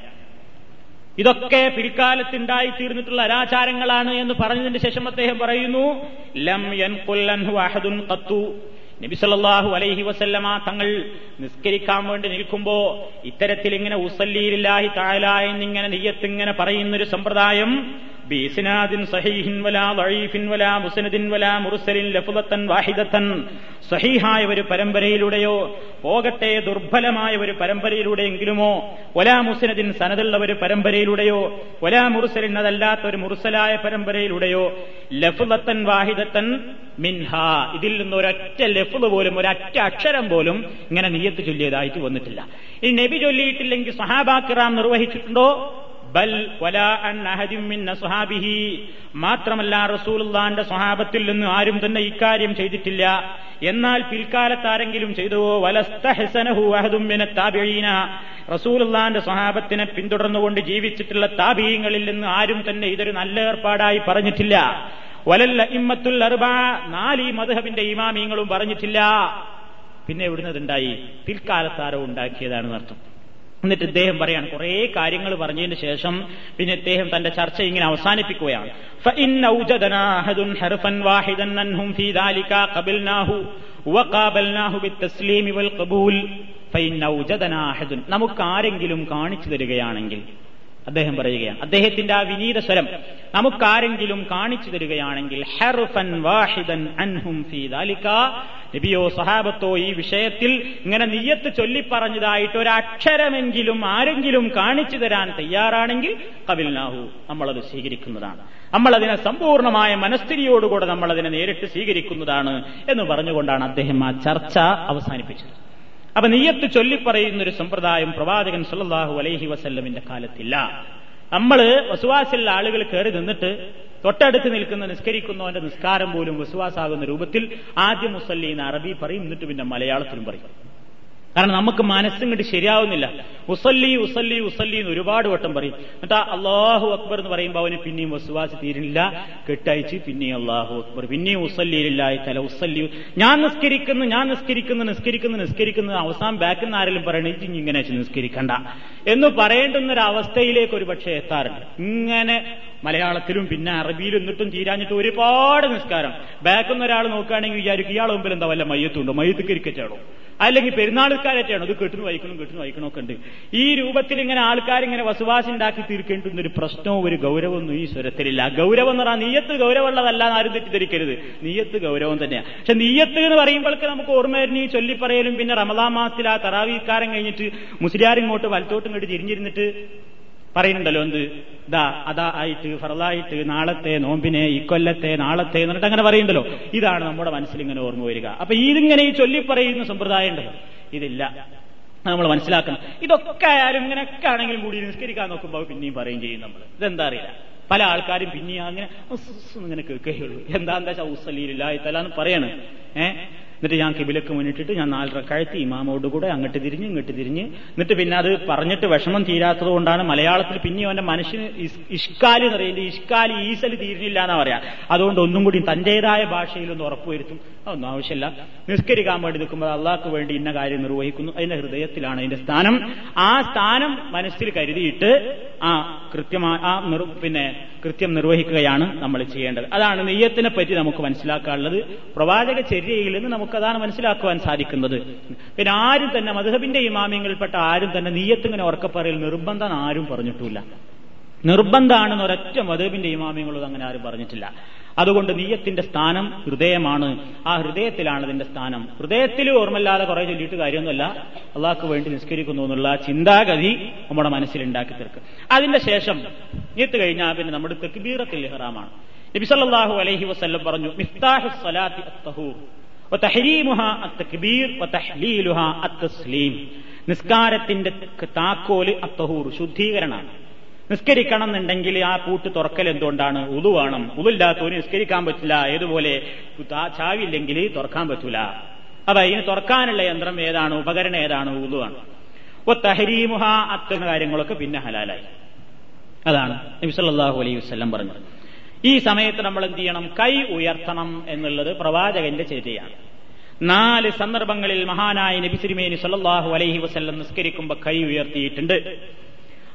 [SPEAKER 1] ഇതൊക്കെ പിൽക്കാലത്തുണ്ടായി തീർന്നിട്ടുള്ള അനാചാരങ്ങളാണ് എന്ന് പറഞ്ഞതിന് ശേഷം അദ്ദേഹം പറയുന്നു ലം യൻകുല്ലൻഹു കത്തു നബി സല്ലല്ലാഹു അലൈഹി വസല്ലമ തങ്ങൾ നിസ്കരിക്കാൻ വേണ്ടി നിൽക്കുമ്പോ ഇത്തരത്തിൽ ഇങ്ങനെ ഉസല്ലീലില്ലാഹി താല എന്നിങ്ങനെ നെയ്യത്തിങ്ങനെ പറയുന്നൊരു സമ്പ്രദായം ബീസിനാദിൻ സഹീഹിൻ വലാ ضعيف വലാ مسند വലാ മുർസലിൻ لفظة വാഹിദത്തൻ. സഹീഹായ ഒരു പരമ്പരയിലൂടെയോ പോകട്ടെ ദുർബലമായ ഒരു പരമ്പരയിലൂടെയെങ്കിലുമോ ഒലാ മുസ്നദിൻ സനതുള്ള ഒരു പരമ്പരയിലൂടെയോ ഒലാ മുറുസലിൻ അതല്ലാത്ത ഒരു മുറുസലായ പരമ്പരയിലൂടെയോ ലഫുലത്തൻ വാഹിദത്തൻ മിൻഹ. ഇതിൽ നിന്ന് ഒരൊറ്റ ലഫ്ള് പോലും ഒരൊറ്റ അക്ഷരം പോലും ഇങ്ങനെ നീയത്ത് ചൊല്ലിയതായിട്ട് വന്നിട്ടില്ല. ഈ നബി ചൊല്ലിയിട്ടില്ലെങ്കിൽ സഹാബാക്കിറാം നിർവഹിച്ചിട്ടുണ്ടോ? ബൽ അസ്ഹാബിഹി. മാത്രമല്ല റസൂലുള്ളാന്റെ സ്വഹാബത്തിൽ നിന്ന് ആരും തന്നെ ഇക്കാര്യം ചെയ്തിട്ടില്ല. എന്നാൽ പിൽക്കാലത്ത് ആരെങ്കിലും ചെയ്തുവോ? വലസ്തഹസനഹു അഹദും മിന താബിഈന. റസൂലുള്ളാന്റെ സ്വഹാബത്തിനെ പിന്തുടർന്നുകൊണ്ട് ജീവിച്ചിട്ടുള്ള താബീയങ്ങളിൽ നിന്ന് ആരും തന്നെ ഇതൊരു നല്ല ഏർപ്പാടായി പറഞ്ഞിട്ടില്ല. വലല്ല ഇമ്മത്തുൽ അർബ. നാല് മധുഹബിന്റെ ഇമാമീങ്ങളും പറഞ്ഞിട്ടില്ല. പിന്നെ എവിടുന്നത് ഉണ്ടായി ഉണ്ടാക്കിയതാണെന്ന് അർത്ഥം എന്നിട്ട് ഇദ്ദേഹം പറയാണ് കുറേ കാര്യങ്ങൾ പറഞ്ഞതിന് ശേഷം പിന്നെ ഇദ്ദേഹം തന്റെ ചർച്ച ഇങ്ങനെ അവസാനിപ്പിക്കുകയാണ്. നമുക്ക് ആരെങ്കിലും കാണിച്ചു തരികയാണെങ്കിൽ അദ്ദേഹം പറയുകയാണ്. അദ്ദേഹത്തിന്റെ ആ വിനീത സ്വരം നമുക്കാരെങ്കിലും കാണിച്ചു തരികയാണെങ്കിൽ ഹർഫൻ വാഹിദൻ അൻഹും നബിയോ സഹാബത്തോ ഈ വിഷയത്തിൽ ഇങ്ങനെ നീയത്ത് ചൊല്ലിപ്പറഞ്ഞതായിട്ട് ഒരക്ഷരമെങ്കിലും ആരെങ്കിലും കാണിച്ചു തരാൻ തയ്യാറാണെങ്കിൽ കവിൽനാഹു നമ്മളത് സ്വീകരിക്കുന്നതാണ്. നമ്മളതിനെ സമ്പൂർണമായ മനസ്ഥിതിയോടുകൂടെ നമ്മളതിനെ നേരിട്ട് സ്വീകരിക്കുന്നതാണ് എന്ന് പറഞ്ഞുകൊണ്ടാണ് അദ്ദേഹം ആ ചർച്ച അവസാനിപ്പിച്ചത്. അപ്പൊ നെയ്യത്ത് ചൊല്ലിപ്പറയുന്ന ഒരു സമ്പ്രദായം പ്രവാചകൻ സല്ലല്ലാഹു അലൈഹി വസല്ലമിന്റെ കാലത്തില്ല. നമ്മൾ വസുവാസിലുള്ള ആളുകൾ കയറി നിന്നിട്ട് തൊട്ടടുത്ത് നിൽക്കുന്ന നിസ്കരിക്കുന്നവന്റെ നിസ്കാരം പോലും വിശ്വാസാകുന്ന രൂപത്തിൽ ആദ്യം മുസല്ലീൻ അറബി പറയും എന്നിട്ട് പിന്നെ മലയാളത്തിലും പറയും. കാരണം നമുക്ക് മനസ്സിങ്ങോട്ട് ശരിയാവുന്നില്ല. ഉസല്ലി ഉസല്ലി ഉസല്ലി എന്ന് ഒരുപാട് വട്ടം പറയും. എന്നിട്ട് അള്ളാഹു അക്ബർ എന്ന് പറയുമ്പോൾ അവന് പിന്നെയും വസുവാസ് തീരുന്നില്ല. കെട്ടയച്ച് പിന്നെയും അള്ളാഹു അക്ബർ. പിന്നെയും ഉസല്ലിയിലില്ലായി തല ഉസല്ലി. ഞാൻ നിസ്കരിക്കുന്നു ഞാൻ നിസ്കരിക്കുന്നു നിസ്കരിക്കുന്നു നിസ്കരിക്കുന്നു. അവസാനം ബാക്കിൽ നിന്ന് ആരെങ്കിലും പറയണേ ഇങ്ങനെ നിസ്കരിക്കണ്ട. എന്ന് പറയേണ്ടുന്ന ഒരു അവസ്ഥയിലേക്ക് ഒരു പക്ഷേ എത്താറുണ്ട്. ഇങ്ങനെ മലയാളത്തിലും പിന്നെ അറബിയിലും എന്നിട്ടും തീരാഞ്ഞിട്ട് ഒരുപാട് നിസ്കാരം. ബാക്കിൽ ഒരാൾ നോക്കുകയാണെങ്കിൽ വിചാരിക്കും ഇയാൾ മുമ്പിൽ എന്താ വല്ല മയ്യത്തുണ്ടോ? മയ്യത്ത് കിരിക്കറ്റാണോ അല്ലെങ്കിൽ പെരുന്നാൾക്കാരായിട്ടാണ് അത് കെട്ടിന് വായിക്കണം കെട്ടിന് വായിക്കണം ഒക്കെ ഉണ്ട്. ഈ രൂപത്തിൽ ഇങ്ങനെ ആൾക്കാർ ഇങ്ങനെ വസുവാസി ഉണ്ടാക്കി തീർക്കേണ്ടുന്ന ഒരു പ്രശ്നവും ഒരു ഗൗരവമൊന്നും ഈ സ്വരത്തിലില്ല. ഗൗരവം എന്ന് പറഞ്ഞാൽ നീയത്ത് ഗൗരവമുള്ളതല്ല എന്ന് ആരും തെറ്റിദ്ധരിക്കരുത്. നീയത്ത് ഗൗരവം തന്നെയാണ് പക്ഷെ നീയത്ത് എന്ന് പറയുമ്പോഴേക്ക് നമുക്ക് ഓർമ്മ വരുന്ന ഈ ചൊല്ലിപ്പറയലും പിന്നെ റമദാ മാസത്തിൽ ആ തറാവീക്കാരം കഴിഞ്ഞിട്ട് മുസ്ലിയാർ ഇങ്ങോട്ട് വലത്തോട്ടും ഇങ്ങോട്ട് തിരിഞ്ഞിരുന്നിട്ട് പറയുന്നുണ്ടല്ലോ എന്ത്? ഇതാ അതാ ആയിട്ട് ഫറലായിട്ട് നാളത്തെ നോമ്പിനെ ഇക്കൊല്ലത്തെ നാളത്തെ എന്നിട്ട് അങ്ങനെ പറയുന്നുണ്ടല്ലോ. ഇതാണ് നമ്മുടെ മനസ്സിൽ ഇങ്ങനെ ഓർമ്മ വരിക. അപ്പൊ ഇതിങ്ങനെ ഈ ചൊല്ലി പറയുന്ന സമ്പ്രദായം ഉണ്ടല്ലോ. ഇതില്ല. നമ്മൾ മനസ്സിലാക്കണം. ഇതൊക്കെ ആയാലും ഇങ്ങനെയൊക്കെ ആണെങ്കിലും കൂടി നിസ്കരിക്കാൻ നോക്കുമ്പോൾ പിന്നെയും പറയും ചെയ്യും നമ്മൾ ഇതെന്താ അറിയില്ല. പല ആൾക്കാരും പിന്നെയും അങ്ങനെ ഇങ്ങനെ കേൾക്കുകയുള്ളൂ എന്താ എന്താ വെച്ചാൽ ഇത്തലാന്ന് പറയാണ്. ഏഹ് എന്നിട്ട് ഞാൻ കിബിലക്ക് മുന്നിട്ടിട്ട് ഞാൻ നാല് കഴുത്തി ഇമാമോട് കൂടെ അങ്ങോട്ട് തിരിഞ്ഞ് ഇങ്ങോട്ട് തിരിഞ്ഞ് എന്നിട്ട് പിന്നെ അത് പറഞ്ഞിട്ട് വിഷമം തീരാത്തത് കൊണ്ടാണ് മലയാളത്തിൽ പിന്നെ അവന്റെ മനുഷ്യന് ഇഷ്കാലി എന്നറിയില്ല ഇഷ്കാലി ഈസൽ തീരുന്നില്ല എന്നാ പറയാ. അതുകൊണ്ട് ഒന്നും കൂടി തന്റേതായ ഭാഷയിലൊന്ന് ഉറപ്പുവരുത്തും. അതൊന്നും ആവശ്യമില്ല. നിസ്കരിക്കാൻ വേണ്ടി നിൽക്കുമ്പോൾ അള്ളാഹ്ക്ക് വേണ്ടി ഇന്ന കാര്യം നിർവഹിക്കുന്നു. അതിന്റെ ഹൃദയത്തിലാണ് അതിന്റെ സ്ഥാനം. ആ സ്ഥാനം മനസ്സിൽ കരുതിയിട്ട് ആ കൃത്യമായ ആ പിന്നെ കൃത്യം നിർവഹിക്കുകയാണ് നമ്മൾ ചെയ്യേണ്ടത്. അതാണ് നെയ്യത്തിനെ പറ്റി നമുക്ക് മനസ്സിലാക്കാനുള്ളത്. പ്രവാചക ചര്യയിൽ നിന്ന് നമുക്കതാണ് മനസ്സിലാക്കുവാൻ സാധിക്കുന്നത്. പിന്നെ ആരും തന്നെ മധുഹബിന്റെ ഇമാമ്യങ്ങളിൽപ്പെട്ട ആരും തന്നെ നെയ്യത്തിങ്ങനെ ഉറക്കപ്പറയിൽ നിർബന്ധം ആരും പറഞ്ഞിട്ടില്ല നിർബന്ധമാണെന്ന് ഒരൊറ്റ മധുബിന്റെ ഇമാമ്യങ്ങളും അങ്ങനെ ആരും പറഞ്ഞിട്ടില്ല. അതുകൊണ്ട് നീയത്തിന്റെ സ്ഥാനം ഹൃദയമാണ്. ആ ഹൃദയത്തിലാണ് അതിന്റെ സ്ഥാനം. ഹൃദയത്തിൽ ഓർമ്മല്ലാതെ കുറെ ചൊല്ലിയിട്ട് കാര്യമൊന്നുമല്ല. അള്ളാഹ്ക്ക് വേണ്ടി നിസ്കരിക്കുന്നു എന്നുള്ള ചിന്താഗതി നമ്മുടെ മനസ്സിൽ ഉണ്ടാക്കി തീർക്കും. അതിന്റെ ശേഷം നീത്ത് കഴിഞ്ഞാൽ പിന്നെ നമ്മുടെ തെക്കുബീറത്തിൽ ഇഹ്റാമാണ്. നബിസല്ലാഹു അലൈഹി വസ്ല്ലം പറഞ്ഞു സലാത്തി നിസ്കാരത്തിന്റെ താക്കോൽ അത്തഹൂർ ശുദ്ധീകരണമാണ്. നിസ്കരിക്കണം എന്നുണ്ടെങ്കിൽ ആ പൂട്ട് തുറക്കൽ എന്തുകൊണ്ടാണ്? ഉതു വേണം. ഉതില്ലാത്തവന് നിസ്കരിക്കാൻ പറ്റില്ല. ഏതുപോലെ ചാവില്ലെങ്കിൽ തുറക്കാൻ പറ്റൂല. അപ്പൊ ഇതിന് തുറക്കാനുള്ള യന്ത്രം ഏതാണ്? ഉപകരണം ഏതാണ്? ഉതുവാണ് ഒ തഹരീമുഹ അത്തരം കാര്യങ്ങളൊക്കെ പിന്നെ ഹലാലായി. അതാണ്. നബിസല്ലാഹു അലൈഹി വസ്ലം പറഞ്ഞത്. ഈ സമയത്ത് നമ്മൾ എന്ത് ചെയ്യണം? കൈ ഉയർത്തണം എന്നുള്ളത് പ്രവാചകന്റെ ചര്യയാണ് നാല് സന്ദർഭങ്ങളിൽ മഹാനായ നബി സിരിമേനി സല്ലാഹു അലൈഹി വസ്ല്ലം നിസ്കരിക്കുമ്പോൾ കൈ ഉയർത്തിയിട്ടുണ്ട്.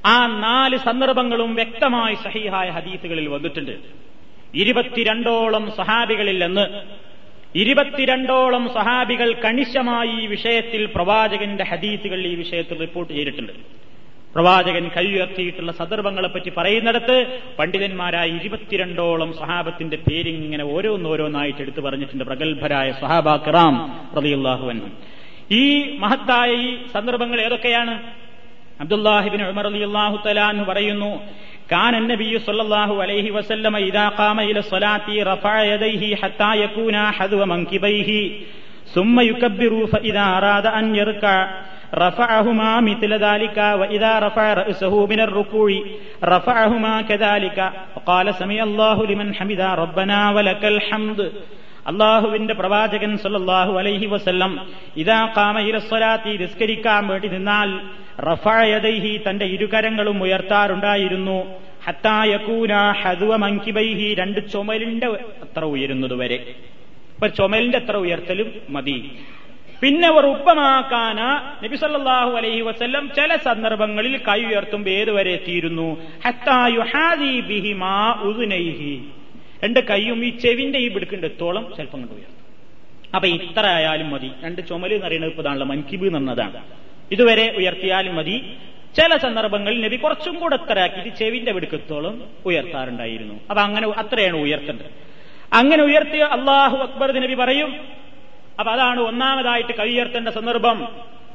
[SPEAKER 1] ആ നാല് സന്ദർഭങ്ങളും വ്യക്തമായി സഹിഹായ ഹദീസുകളിൽ വന്നിട്ടുണ്ട്. ഇരുപത്തിരണ്ടോളം സഹാബികളിൽ നിന്ന് ഇരുപത്തിരണ്ടോളം സഹാബികൾ കണിശമായി ഈ വിഷയത്തിൽ പ്രവാചകന്റെ ഹദീസുകൾ ഈ വിഷയത്തിൽ റിപ്പോർട്ട് ചെയ്തിട്ടുണ്ട്. പ്രവാചകൻ കൈയുയർത്തിയിട്ടുള്ള സന്ദർഭങ്ങളെപ്പറ്റി പറയുന്നിടത്ത് പണ്ഡിതന്മാരായ ഇരുപത്തിരണ്ടോളം സഹാബത്തിന്റെ പേരിങ്ങനെ ഓരോന്നോരോന്നായിട്ട് എടുത്തു പറഞ്ഞിട്ടുണ്ട്. പ്രഗത്ഭരായ സഹാബാ കിറാം പ്രതിയുള്ളാഹുവൻ ഈ മഹത്തായ ഈ സന്ദർഭങ്ങൾ ഏതൊക്കെയാണ്? അബ്ദുല്ലാഹിബിൻ ഉമർ റളിയല്ലാഹു തആല പറയുന്നു كان النبي صلى الله عليه وسلم إذا قام إلى الصلاة رفع يديه حتى يكون حذو منكبيه ثم يكبر فإذا أراد أن يركع رفعهما مثل ذلك وإذا رفع رأسه من الركوع رفعهما كذلك وقال سمع الله لمن حمد ربنا ولك الحمد അള്ളാഹുവിന്റെ പ്രവാചകൻ സല്ലല്ലാഹു അലൈഹി വസ്ല്ലം ഇതാ കാമയിലസ്വലാത്തി നിസ്കരിക്കാൻ വേണ്ടി നിന്നാൽ റഫായദൈഹി തന്റെ ഇരുകരങ്ങളും ഉയർത്താറുണ്ടായിരുന്നു. ഹത്തായക്കൂന ഹതുവ മങ്കിബൈഹി രണ്ട് ചുമലിന്റെ അത്ര ഉയരുന്നതുവരെ. ഇപ്പൊ ചുമലിന്റെ അത്ര ഉയർത്തലും മതി. പിന്നെ അവർ ഉപ്പമാക്കാന നബിസല്ലാഹു അലൈഹി വസ്ല്ലം ചില സന്ദർഭങ്ങളിൽ കൈ ഉയർത്തുമ്പോൾ ഏതുവരെ എത്തിയിരുന്നു? ഉദുനൈഹി. രണ്ട് കൈയും ഈ ചെവിന്റെ ഈ പിടുക്കിണ്ടെത്തോളം ചിലപ്പം കണ്ടു ഉയർത്തും. അപ്പൊ ഇത്ര ആയാലും മതി. രണ്ട് ചുമൽ എന്ന് പറയുന്നത് ഇപ്പൊ ഇതാണല്ലോ മൻകിബ് എന്നതാണ് ഇതുവരെ ഉയർത്തിയാലും മതി. ചില സന്ദർഭങ്ങളിൽ നബി കുറച്ചും കൂടെ അത്രയാക്കിയിട്ട് ചെവിന്റെ പിടുക്കത്തോളം ഉയർത്താറുണ്ടായിരുന്നു. അപ്പൊ അങ്ങനെ അത്രയാണ് ഉയർത്തേണ്ടത്. അങ്ങനെ ഉയർത്തിയ അള്ളാഹു അക്ബർ നബി പറയും. അപ്പൊ അതാണ് ഒന്നാമതായിട്ട് കൈ ഉയർത്തേണ്ട സന്ദർഭം.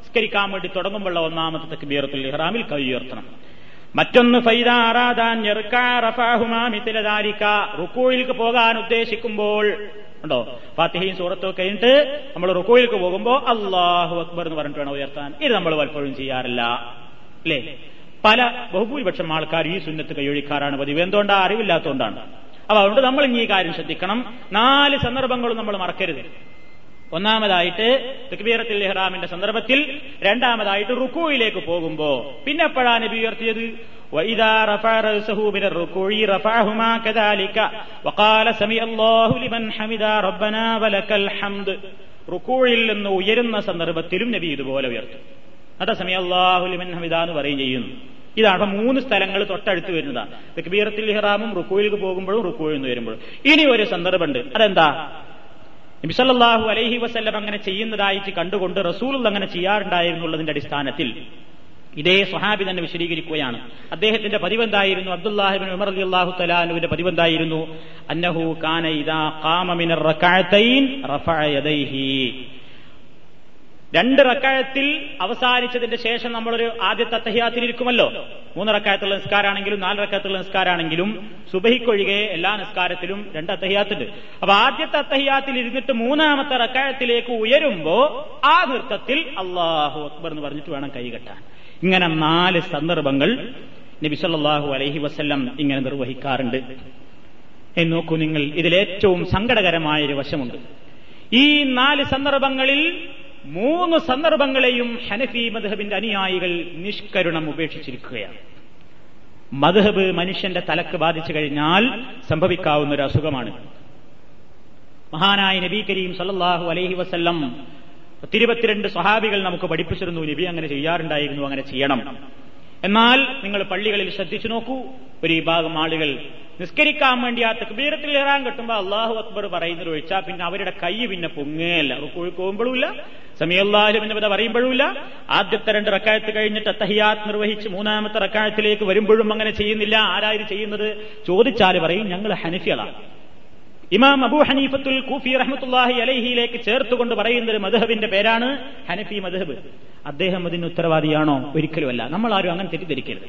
[SPEAKER 1] സ്കരിക്കാൻ വേണ്ടി തുടങ്ങുമ്പോഴുള്ള ഒന്നാമത്തെ തക്ബീറത്തുൽ ഇഹ്റാമിൽ കൈ ഉയർത്തണം. മറ്റൊന്ന് റുക്കോയിലേക്ക് പോകാൻ ഉദ്ദേശിക്കുമ്പോൾ. ഉണ്ടോ? ഫാത്തിഹയും സൂറത്തും കഴിഞ്ഞിട്ട് നമ്മൾ റുക്കോയിലേക്ക് പോകുമ്പോൾ അള്ളാഹു അക്ബർ എന്ന് പറഞ്ഞിട്ട് വേണം ഉയർത്താൻ. ഇത് നമ്മൾ പലപ്പോഴും ചെയ്യാറില്ല. അല്ലേ പല ബഹുഭൂരിപക്ഷം ആൾക്കാർ ഈ സുന്നത്ത് കൈയൊഴിക്കാറാണ് പതിവ്. എന്തുകൊണ്ടാ? അറിവില്ലാത്തതുകൊണ്ടാണ്. അപ്പൊ അതുകൊണ്ട് നമ്മൾ ഇനി ഈ കാര്യം ശ്രദ്ധിക്കണം. നാല് സന്ദർഭങ്ങളും നമ്മൾ മറക്കരുത്. ഒന്നാമതായിട്ട് തക്ബീറത്തിൽ ഇഹ്റാമിന്റെ സന്ദർഭത്തിൽ രണ്ടാമതായിട്ട് റുക്കുയിലേക്ക് പോകുമ്പോ പിന്നെ എപ്പോഴാണ് നബി ഉയർത്തിയത് وإذا رفع رأسه من الركوع رفعهما كذلك وقال سمع الله لمن حمد ربنا ولك الحمد റുക്കൂഴിൽ നിന്ന് ഉയരുന്ന സന്ദർഭത്തിലും നബി ഇതുപോലെ ഉയർത്തും അതാ സമയ അള്ളാഹു ലിമൻ ഹമിദ എന്ന് പറയും ചെയ്യുന്നു ഇതാണ് അപ്പൊ മൂന്ന് സ്ഥലങ്ങൾ തൊട്ടടുത്ത് വരുന്നതാണ് തക്ബീറത്തിൽ ഇഹ്റാമും റുക്കൂയിലേക്ക് പോകുമ്പോഴും റുക്കൂയിൽ നിന്ന് വരുമ്പോഴും ഇനി ഒരു സന്ദർഭമുണ്ട് അതെന്താ നബിസല്ലാഹു അലൈഹി വസ്ല്ലം അങ്ങനെ ചെയ്യുന്നതായിട്ട് കണ്ടുകൊണ്ട് റസൂൽ അങ്ങനെ ചെയ്യാറുണ്ടായിരുന്നുള്ളതിന്റെ അടിസ്ഥാനത്തിൽ ഇതേ സ്വഹാബി തന്നെ വിശദീകരിക്കുകയാണ്. അദ്ദേഹത്തിന്റെ പതിവെന്തായിരുന്നു? അബ്ദുല്ലാഹിബിൻ ഉമർ അലി അള്ളാഹു തലാനുവിന്റെ പതിവെന്തായിരുന്നു? അന്നഹു കാന ഇദാ രണ്ട് റക്കായത്തിൽ അവസാനിച്ചതിന്റെ ശേഷം നമ്മളൊരു ആദ്യത്തെ അത്തഹിയാത്തിൽ ഇരിക്കുമല്ലോ. മൂന്ന് റക്കായത്തുള്ള നിസ്കാരാണെങ്കിലും നാല് റക്കായത്തുള്ള നിസ്കാരാണെങ്കിലും സുബഹിക്കൊഴികെ എല്ലാ നിസ്കാരത്തിലും രണ്ട് അത്തഹിയാത്തുണ്ട് അപ്പൊ ആദ്യത്തെ അത്തഹിയാത്തിൽ ഇരുന്നിട്ട് മൂന്നാമത്തെ റക്കായത്തിലേക്ക് ഉയരുമ്പോ ആ നൃത്തത്തിൽ അള്ളാഹു അക്ബർ എന്ന് പറഞ്ഞിട്ട് വേണം കൈകെട്ടാൻ ഇങ്ങനെ നാല് സന്ദർഭങ്ങൾ നബിസല്ലാഹു അലഹി വസ്ല്ലം ഇങ്ങനെ നിർവഹിക്കാറുണ്ട്. എന്ന് നോക്കൂ നിങ്ങൾ ഇതിലേറ്റവും സങ്കടകരമായ ഒരു വശമുണ്ട്. ഈ നാല് സന്ദർഭങ്ങളിൽ മൂന്ന് സന്ദർഭങ്ങളെയും ഹനഫി മധുഹബിന്റെ അനുയായികൾ നിഷ്കരുണം ഉപേക്ഷിച്ചിരിക്കുകയാണ്. മധുഹബ് മനുഷ്യന്റെ തലക്ക് ബാധിച്ചു കഴിഞ്ഞാൽ സംഭവിക്കാവുന്ന ഒരു അസുഖമാണ്. മഹാനായ നബി കരീം സല്ലാഹു അലൈഹി വസ്ല്ലം പത്തിരുപത്തിരണ്ട് സ്വഹാബികൾ നമുക്ക് പഠിപ്പിച്ചിരുന്നു നബി അങ്ങനെ ചെയ്യാറുണ്ടായിരുന്നു അങ്ങനെ ചെയ്യണം. എന്നാൽ നിങ്ങൾ പള്ളികളിൽ ശ്രദ്ധിച്ചു നോക്കൂ ഒരു വിഭാഗം ആളുകൾ നിസ്കരിക്കാൻ വേണ്ടി ആ തക്ബീരത്തിൽ ഇറാൻ കിട്ടുമ്പോൾ അള്ളാഹു അക്ബർ പറയുന്നത് ഒഴിച്ചാൽ പിന്നെ അവരുടെ കൈ പിന്നെ പൊങ്ങുകയല്ല പോകുമ്പോഴുമില്ല സമയല്ലാഹു പിന്നെ പറയുമ്പോഴുമില്ല. ആദ്യത്തെ രണ്ട് റക്കായത്ത് കഴിഞ്ഞിട്ട് അത്തഹിയാത്ത് നിർവഹിച്ച് മൂന്നാമത്തെ റക്കായത്തിലേക്ക് വരുമ്പോഴും അങ്ങനെ ചെയ്യുന്നില്ല. ആരായിരുന്നു ചെയ്യുന്നത്? ചോദിച്ചാൽ പറയും ഞങ്ങൾ ഹനഫികളാണ്. ഇമാം അബു ഹനീഫത്തുൽ കൂഫി റഹ്മത്തുല്ലാഹി അലഹിയിലേക്ക് ചേർത്തുകൊണ്ട് പറയുന്ന ഒരു മധുഹബിന്റെ പേരാണ് ഹനഫി മധുഹബ് അദ്ദേഹം അതിന് ഉത്തരവാദിയാണോ? ഒരിക്കലുമല്ല. നമ്മൾ ആരും അങ്ങനെ തെറ്റിദ്ധരിക്കരുത്.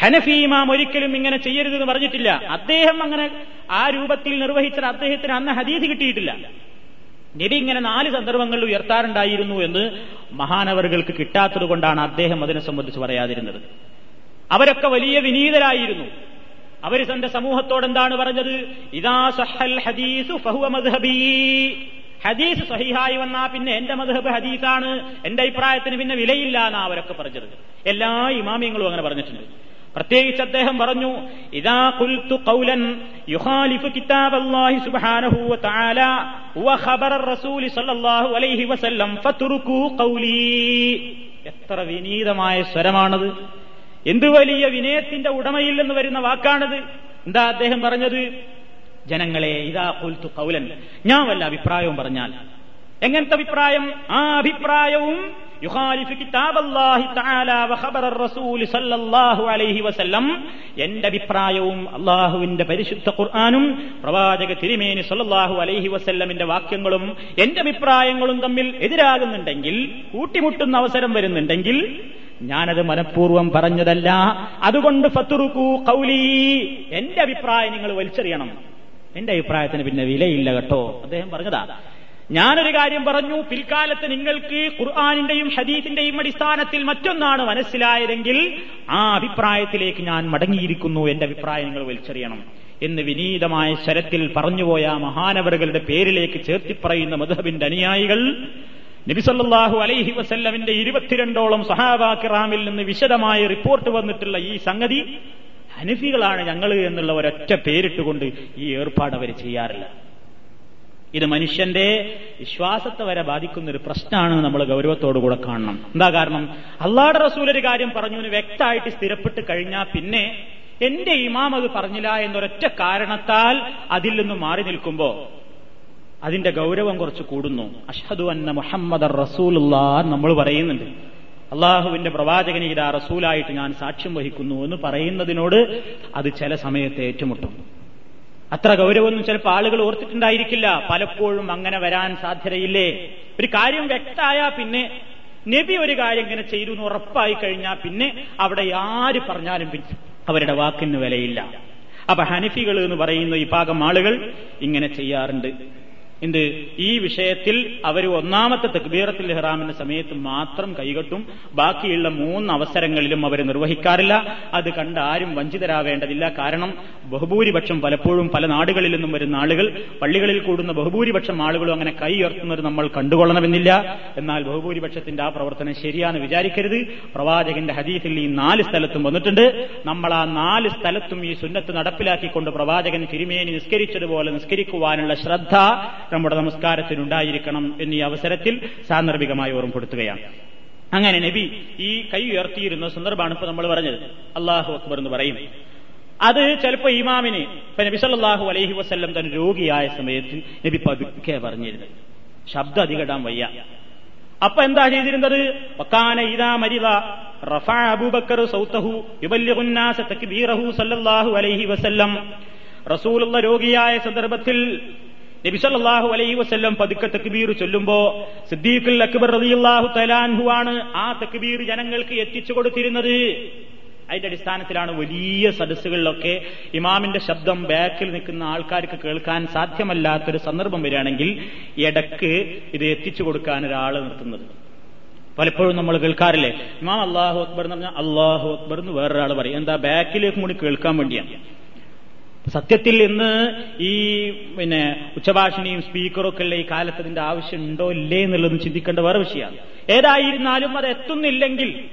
[SPEAKER 1] ഹനഫി ഇമാം ഒരിക്കലും ഇങ്ങനെ ചെയ്യരുതെന്ന് പറഞ്ഞിട്ടില്ല. അദ്ദേഹം അങ്ങനെ ആ രൂപത്തിൽ നിർവഹിച്ചത് അദ്ദേഹത്തിന് അന്ന് ഹദീസ് കിട്ടിയിട്ടില്ല. നബി ഇങ്ങനെ നാല് സന്ദർഭങ്ങളിൽ ഉയർത്താറുണ്ടായിരുന്നു എന്ന് മഹാനവറുകൾക്ക് കിട്ടാത്തത് കൊണ്ടാണ് അദ്ദേഹം അതിനെ സംബന്ധിച്ച് പറയാതിരുന്നത്. അവരൊക്കെ വലിയ വിനീതരായിരുന്നു. അവർ തന്റെ സമൂഹത്തോട് എന്താണ് പറഞ്ഞത്? ഇതാ സഹൽ ഹദീസ് ഫഹുവ ഹദീസ് സഹിഹായി വന്നാ പിന്നെ എന്റെ മധുഹബ് ഹദീസാണ് എന്റെ അഭിപ്രായത്തിന് പിന്നെ വിലയില്ല എന്നാ അവരൊക്കെ പറഞ്ഞത് എല്ലാ ഇമാമിയങ്ങളും അങ്ങനെ പറഞ്ഞിട്ടുണ്ട്. പ്രത്യേകിച്ച് അദ്ദേഹം പറഞ്ഞു ഇതാ കുൽത്തു കൗലൻ യുഖാലിഫു കിതാബ് അല്ലാഹി സുബ്ഹാനഹു വ തആല വ ഖബറ റസൂലി സല്ലല്ലാഹു അലൈഹി വസല്ലം ഫതുറുകു ഖൗലി. എത്ര വിനീതമായ സ്വരമാണത്. എന്ത് വലിയ വിനയത്തിന്റെ ഉടമയിൽ നിന്ന് വരുന്ന വാക്കാണത്. എന്താ അദ്ദേഹം പറഞ്ഞത്? ജനങ്ങളെ ഇതാ കുൽത്തു കൗലൻ ഞാൻ വല്ല അഭിപ്രായവും പറഞ്ഞാൽ. എങ്ങനത്തെ അഭിപ്രായം? ആ അഭിപ്രായവും എന്റെ അഭിപ്രായവും അള്ളാഹുവിന്റെ പരിശുദ്ധ ഖുർആനും പ്രവാചക തിരുമേനി സല്ലല്ലാഹു അലൈഹി വസല്ലമിന്റെ വാക്യങ്ങളും എന്റെ അഭിപ്രായങ്ങളും തമ്മിൽ എതിരാകുന്നുണ്ടെങ്കിൽ കൂട്ടിമുട്ടുന്ന അവസരം വരുന്നുണ്ടെങ്കിൽ ഞാനത് മനഃപൂർവം പറഞ്ഞതല്ല. അതുകൊണ്ട് ഫത്തുറുക്കൂ കൗലി എന്റെ അഭിപ്രായം നിങ്ങൾ വലിച്ചെറിയണം. എന്റെ അഭിപ്രായത്തിന് പിന്നെ വിലയില്ല കേട്ടോ. അദ്ദേഹം പറഞ്ഞതാ ഞാനൊരു കാര്യം പറഞ്ഞു. പിൽക്കാലത്ത് നിങ്ങൾക്ക് ഖുർആാനിന്റെയും ഹദീസിന്റെയും അടിസ്ഥാനത്തിൽ മറ്റൊന്നാണ് മനസ്സിലായതെങ്കിൽ ആ അഭിപ്രായത്തിലേക്ക് ഞാൻ മടങ്ങിയിരിക്കുന്നു. എന്റെ അഭിപ്രായം നിങ്ങൾ വലിച്ചെറിയണം. എന്ന് വിനീതമായ ശരത്തിൽ പറഞ്ഞുപോയ മഹാനവറുകളുടെ പേരിലേക്ക് ചേർത്തിപ്പറയുന്ന മധുഹബിന്റെ അനുയായികൾ നബിസല്ലാഹു അലൈഹി വസല്ലമിന്റെ ഇരുപത്തിരണ്ടോളം സഹാബാക്കിറാമിൽ നിന്ന് വിശദമായ റിപ്പോർട്ട് വന്നിട്ടുള്ള ഈ സംഗതി ഹനഫികളാണ് ഞങ്ങൾ എന്നുള്ള ഒരൊറ്റ പേരിട്ടുകൊണ്ട് ഈ ഏർപ്പാട് അവർ ചെയ്യാറില്ല. ഇത് മനുഷ്യന്റെ വിശ്വാസത്തെ വരെ ബാധിക്കുന്ന ഒരു പ്രശ്നമാണ് നമ്മൾ ഗൗരവത്തോടുകൂടെ കാണണം. എന്താ കാരണം? അള്ളാടെ റസൂൽ ഒരു കാര്യം പറഞ്ഞു വ്യക്തമായിട്ട് സ്ഥിരപ്പെട്ട് കഴിഞ്ഞാൽ പിന്നെ എന്റെ ഇമാം അത് പറഞ്ഞില്ല എന്നൊരൊറ്റ കാരണത്താൽ അതിൽ നിന്ന് മാറി നിൽക്കുമ്പോ അതിന്റെ ഗൗരവം കുറച്ച് കൂടുന്നു. അഷദു അന്ന മുഹമ്മദ് റസൂലുള്ള നമ്മൾ പറയുന്നുണ്ട്. അള്ളാഹുവിന്റെ പ്രവാചകനെ ഇതാ റസൂലായിട്ട് ഞാൻ സാക്ഷ്യം വഹിക്കുന്നു എന്ന് പറയുന്നതിനോട് അത് ചില സമയത്ത് ഏറ്റുമുട്ടും. അത്ര ഗൗരവമൊന്നും ചിലപ്പോൾ ആളുകൾ ഓർത്തിട്ടുണ്ടായിരിക്കില്ല. പലപ്പോഴും അങ്ങനെ വരാൻ സാധ്യതയില്ലേ? ഒരു കാര്യം വ്യക്തമായാൽ പിന്നെ നബി ഒരു കാര്യം ഇങ്ങനെ ചെയ്തു എന്ന് ഉറപ്പായി കഴിഞ്ഞാൽ പിന്നെ അവിടെ ആര് പറഞ്ഞാലും പിന്നെ അവരുടെ വാക്കിന് വിലയില്ല. അപ്പൊ ഹനഫികൾ എന്ന് പറയുന്ന ഈ ഭാഗം ആളുകൾ ഇങ്ങനെ ചെയ്യാറുണ്ട്. എന്ത്? ഈ വിഷയത്തിൽ അവർ ഒന്നാമത്തെ തക്ബീറത്തിൽ ഇഹ്റാമിന്റെ സമയത്ത് മാത്രം കൈകെട്ടും ബാക്കിയുള്ള മൂന്ന് അവസരങ്ങളിലും അവർ നിർവഹിക്കാറില്ല. അത് കണ്ട് ആരും വഞ്ചിതരാവേണ്ടതില്ല. കാരണം ബഹുഭൂരിപക്ഷം പലപ്പോഴും പല നാടുകളിൽ നിന്നും വരുന്ന ആളുകൾ പള്ളികളിൽ കൂടുന്ന ബഹുഭൂരിപക്ഷം ആളുകളും അങ്ങനെ കൈ ഉയർത്തുന്നത് നമ്മൾ കണ്ടുകൊള്ളണമെന്നില്ല. എന്നാൽ ബഹുഭൂരിപക്ഷത്തിന്റെ ആ പ്രവർത്തനം ശരിയാണെന്ന് വിചാരിക്കരുത്. പ്രവാചകന്റെ ഹദീസിൽ ഈ നാല് സ്ഥലത്തും വന്നിട്ടുണ്ട്. നമ്മൾ ആ നാല് സ്ഥലത്തും ഈ സുന്നത്ത് നടപ്പിലാക്കിക്കൊണ്ട് പ്രവാചകൻ തിരുമേനി നിസ്കരിച്ചതുപോലെ നിസ്കരിക്കുവാനുള്ള ശ്രദ്ധ നമ്മുടെ നമസ്കാരത്തിനുണ്ടായിരിക്കണം എന്നീ അവസരത്തിൽ സാന്ദർഭികമായി ഓർമ്മപ്പെടുത്തുകയാണ്. അങ്ങനെ നബി ഈ കൈ ഉയർത്തിയിരുന്ന സന്ദർഭമാണ് ഇപ്പൊ നമ്മൾ പറഞ്ഞത്. അള്ളാഹു അക്ബർ എന്ന് പറയും. അത് ചിലപ്പോ ഇമാമിന് ഇപ്പൊ നബി സല്ലാഹു അലൈഹി വസ്ല്ലം തന്നെ രോഗിയായ സമയത്ത് നബി പതുക്കെ പറഞ്ഞിരുന്നത്. ശബ്ദം അധികടാൻ വയ്യ. അപ്പൊ എന്താ ചെയ്തിരുന്നത്? വക്കാന ഇതാ മരിത റഫാ അബൂബക്കർ സൗത്തഹു യുബല്ലിഗുന്നാസ തക്ബീറഹു സല്ലല്ലാഹു അലൈഹി വസല്ലം. റസൂലുള്ള രോഗിയായ സന്ദർഭത്തിൽ നബി സല്ലല്ലാഹു അലൈഹി വസല്ലം പതുക്കെ തക്ബീർ ചൊല്ലുമ്പോ സിദ്ദീഖുൽ അക്ബർ റളിയല്ലാഹു തലാൻഹു ആണ് ആ തക്ബീർ ജനങ്ങൾക്ക് എത്തിച്ചു കൊടുത്തിരുന്നത്. അതിന്റെ അടിസ്ഥാനത്തിലാണ് വലിയ സദസ്സുകളിലൊക്കെ ഇമാമിന്റെ ശബ്ദം ബാക്കിൽ നിൽക്കുന്ന ആൾക്കാർക്ക് കേൾക്കാൻ സാധ്യമല്ലാത്തൊരു സന്ദർഭം വരികയാണെങ്കിൽ ഇടയ്ക്ക് ഇത് എത്തിച്ചു കൊടുക്കാൻ ഒരാൾ നിർത്തുന്നത്. പലപ്പോഴും നമ്മൾ കേൾക്കാറില്ലേ ഇമാം അള്ളാഹു അക്ബർ എന്ന് പറഞ്ഞാൽ അള്ളാഹു അക്ബർ എന്ന് വേറൊരാൾ പറയും. എന്താ ബാക്കിലേക്ക് കൂടി കേൾക്കാൻ വേണ്ടിയാണ്. സത്യത്തിൽ ഇന്ന് ഈ പിന്നെ ഉച്ചഭാഷിണിയും സ്പീക്കറും ഒക്കെ ഉള്ള ഈ കാലത്ത് ആവശ്യം ഉണ്ടോ ഇല്ലേ എന്നുള്ളത് ചിന്തിക്കേണ്ട വേറെ വിഷയമാണ്. ഏതായിരുന്നാലും അത് എത്തുന്നില്ലെങ്കിൽ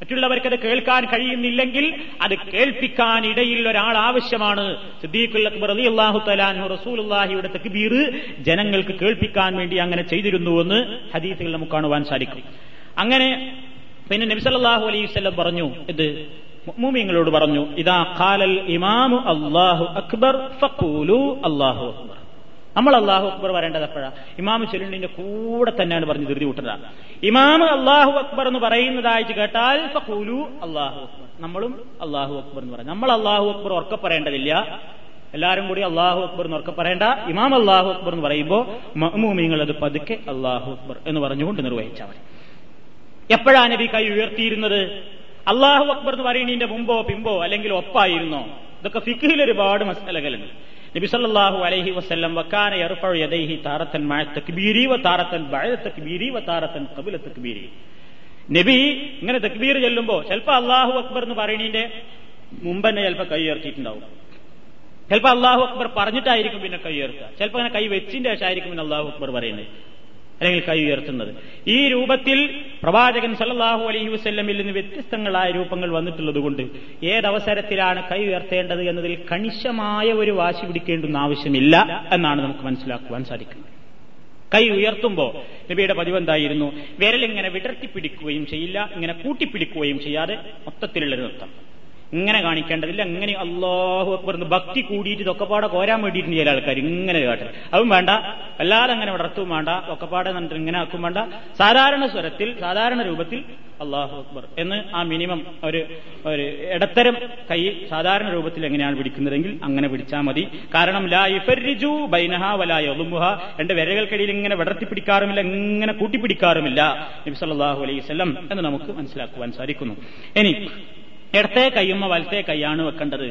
[SPEAKER 1] മറ്റുള്ളവർക്ക് അത് കേൾക്കാൻ കഴിയുന്നില്ലെങ്കിൽ അത് കേൾപ്പിക്കാൻ ഇടയിൽ ഒരാൾ ആവശ്യമാണ്. സിദ്ദീഖുൽ അക്ബർ തക്ബീർ ജനങ്ങൾക്ക് കേൾപ്പിക്കാൻ വേണ്ടി അങ്ങനെ ചെയ്തിരുന്നുവെന്ന് ഹദീസുകൾ നമുക്ക് കാണുവാൻ സാധിക്കും. അങ്ങനെ പിന്നെ നബിസല്ലാഹു അലൈഹി വസല്ലം പറഞ്ഞു ഇത് മൂമിങ്ങളോട് പറഞ്ഞു ഇതാ ഖാലൽ ഇമാമു അള്ളാഹു അക്ബർ ഫക്കൂലു അള്ളാഹു അക്ബർ. നമ്മൾ അള്ളാഹു അക്ബർ പറയേണ്ടത് എപ്പോഴാ? ഇമാമ് ചെല്ലുണ്ടിന്റെ കൂടെ തന്നെയാണ് പറഞ്ഞ് ധൃതി കൂട്ടുന്നത് ഇമാമ് അള്ളാഹു അക്ബർ എന്ന് പറയുന്നതായിട്ട് കേട്ടാൽ ഫക്കൂലു അള്ളാഹു അക്ബർ. നമ്മളും അള്ളാഹു അക്ബർ എന്ന് പറയാം. നമ്മൾ അള്ളാഹു അക്ബർ ഉറക്കെ പറയേണ്ടതില്ല. എല്ലാവരും കൂടി അള്ളാഹു അക്ബർ എന്ന് ഉറക്കെ പറയേണ്ട. ഇമാം അള്ളാഹു അക്ബർ എന്ന് പറയുമ്പോൾ മഹ്മൂമിങ്ങൾ അത് പതുക്കെ അള്ളാഹു അക്ബർ എന്ന് പറഞ്ഞുകൊണ്ട് നിർവഹിച്ചാൽ മതി. എപ്പോഴാ നബി കൈ ഉയർത്തിയിരുന്നത്? അള്ളാഹു അക്ബർ എന്ന് പറയുന്നതിന്റെ മുമ്പോ പിമ്പോ അല്ലെങ്കിൽ ഒപ്പായിരുന്നോ? ഇതൊക്കെ ഫിഖിൽ ഒരുപാട് മസലകളുണ്ട്. നബി സല്ലല്ലാഹു അലൈഹി വസല്ലം വക്കാന യർഫഉ യദൈഹി താറത്തൻ മഅ തക്ബീരി വ താറത്തൻ ബഅദ തക്ബീരി വ താറത്തൻ ഖബല തക്ബീരി. നബി ഇങ്ങനെ തക്ബീർ ചെല്ലുമ്പോ ചിലപ്പോ അള്ളാഹു അക്ബർ എന്ന് പറയുന്നതിന്റെ മുമ്പ് തന്നെ ചിലപ്പോ കൈ ഉയർത്തിയിട്ടുണ്ടാവും. ചിലപ്പോ അള്ളാഹു അക്ബർ പറഞ്ഞിട്ടായിരിക്കും പിന്നെ കൈ ഉയർത്തുക. ചിലപ്പോ അങ്ങനെ കൈ വെച്ചിന്റെ ശേഷമായിരിക്കും പിന്നെ അള്ളാഹു അക്ബർ പറയുന്നത്. അല്ലെങ്കിൽ കൈ ഉയർത്തുന്നത്. ഈ രൂപത്തിൽ പ്രവാചകൻ സല്ലാഹു അലൈഹി വസ്ല്ലമിൽ നിന്ന് വ്യത്യസ്തങ്ങളായ രൂപങ്ങൾ വന്നിട്ടുള്ളത് കൊണ്ട് ഏതവസരത്തിലാണ് കൈ ഉയർത്തേണ്ടത് എന്നതിൽ കണിശമായ ഒരു വാശി പിടിക്കേണ്ടുന്ന ആവശ്യമില്ല എന്നാണ് നമുക്ക് മനസ്സിലാക്കുവാൻ സാധിക്കുന്നത്. കൈ ഉയർത്തുമ്പോൾ നബിയുടെ പതിവ് എന്തായിരുന്നു? വിരലിങ്ങനെ വിടർത്തിപ്പിടിക്കുകയും ചെയ്യില്ല ഇങ്ങനെ കൂട്ടിപ്പിടിക്കുകയും ചെയ്യാതെ മൊത്തത്തിലുള്ള നൃത്തം. ഇങ്ങനെ കാണിക്കേണ്ടതില്ല അങ്ങനെ അള്ളാഹു അക്ബർ ഭക്തി കൂടിയിട്ട് ഇതൊക്കെപ്പാടെ കോരാൻ വേണ്ടിയിട്ടുണ്ട് ചില ആൾക്കാർ ഇങ്ങനെ കാട്ടൽ അതും വേണ്ട. അല്ലാതെ അങ്ങനെ വിടർത്തും വേണ്ട. ഒക്കെപ്പാടെ എന്നിട്ട് ഇങ്ങനെ ആക്കും വേണ്ട. സാധാരണ സ്വരത്തിൽ സാധാരണ രൂപത്തിൽ അള്ളാഹു അക്ബർ എന്ന് ആ മിനിമം ഒരു ഒരു ഇടത്തരം കൈ സാധാരണ രൂപത്തിൽ എങ്ങനെയാണ് പിടിക്കുന്നതെങ്കിൽ അങ്ങനെ പിടിച്ചാൽ മതി. കാരണം ലാ ഇഫരിജു ബൈനഹ വലാ യളുമുഹ രണ്ട് വിരകൾക്കിടയിൽ ഇങ്ങനെ വിടർത്തി പിടിക്കാറുമില്ല ഇങ്ങനെ കൂട്ടിപ്പിടിക്കാറുമില്ല. നബി സല്ലല്ലാഹു അലൈഹി സ്വലം എന്ന് നമുക്ക് മനസ്സിലാക്കുവാൻ സാധിക്കുന്നു. ഇനി ഇടത്തെ കയ്യുമ്മ വലത്തെ കൈയാണ് വെക്കേണ്ടത്.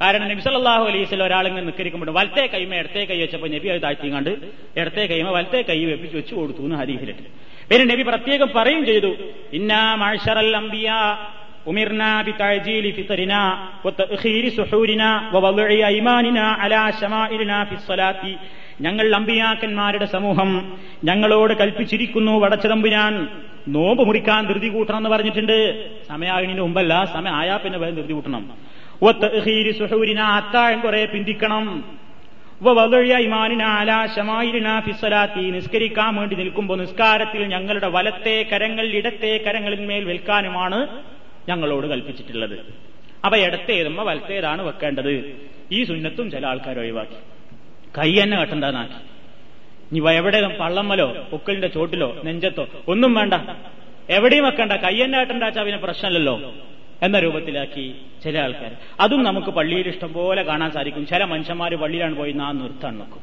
[SPEAKER 1] കാരണം നബി വസല്ലം ഒരാളിങ്ങനെ നിൽക്കരിക്കുമ്പോൾ വലത്തെ കൈമ ഇടത്തെ കൈ വെച്ചപ്പോൾ നബി അത് താഴ്ത്തിങ്ങാണ്ട് ഇടത്തെ കൈമ വലത്തെ കൈ വെപ്പിച്ച് വെച്ച് കൊടുത്തു എന്ന് ഹരിഹിലിട്ട് പിന്നെ നബി പ്രത്യേകം പറയും ചെയ്തു ഇന്നാ മാഷറൽ അംബിയ ഫിസ്സലാത്തി. ഞങ്ങൾ അമ്പിയാക്കന്മാരുടെ സമൂഹം. ഞങ്ങളോട് കൽപ്പിച്ചിരിക്കുന്നു വടച്ചതമ്പുരാൻ നോമ്പ് മുറിക്കാൻ ധൃതി കൂട്ടണം എന്ന് പറഞ്ഞിട്ടുണ്ട്. സമയാകിനു മുമ്പല്ല സമയം ആയാ പിന്നെ വേറെ ധൃതി കൂട്ടണം. സുഹൂരിന അത്താഴം കുറെ പിന്തിക്കണം. നിസ്കരിക്കാൻ വേണ്ടി നിൽക്കുമ്പോൾ നിസ്കാരത്തിൽ ഞങ്ങളുടെ വലത്തെ കരങ്ങൾ ഇടത്തെ കരങ്ങളിന്മേൽ വിൽക്കാനുമാണ് ഞങ്ങളോട് കൽപ്പിച്ചിട്ടുള്ളത്. അപ്പൊ ഇടത്തേതുമ്പോ വലത്തേതാണ് വെക്കേണ്ടത്. ഈ സുന്നത്തും ചില ആൾക്കാർ ഒഴിവാക്കി. കൈ തന്നെ കെട്ടണ്ടെന്നാക്കി ഇനി എവിടെ പള്ളമ്മലോ പൊക്കലിന്റെ ചോട്ടിലോ നെഞ്ചത്തോ ഒന്നും വേണ്ട. എവിടെയും വെക്കണ്ട. കൈ തന്നെ കെട്ടണ്ടാച്ചാ പിന്നെ പ്രശ്നമല്ലല്ലോ എന്ന രൂപത്തിലാക്കി ചില ആൾക്കാർ. അതും നമുക്ക് പള്ളിയിൽ ഇഷ്ടം പോലെ കാണാൻ സാധിക്കും. ചില മനുഷ്യന്മാർ പള്ളിയിലാണ് പോയി നാ നിർത്താൻ നോക്കും.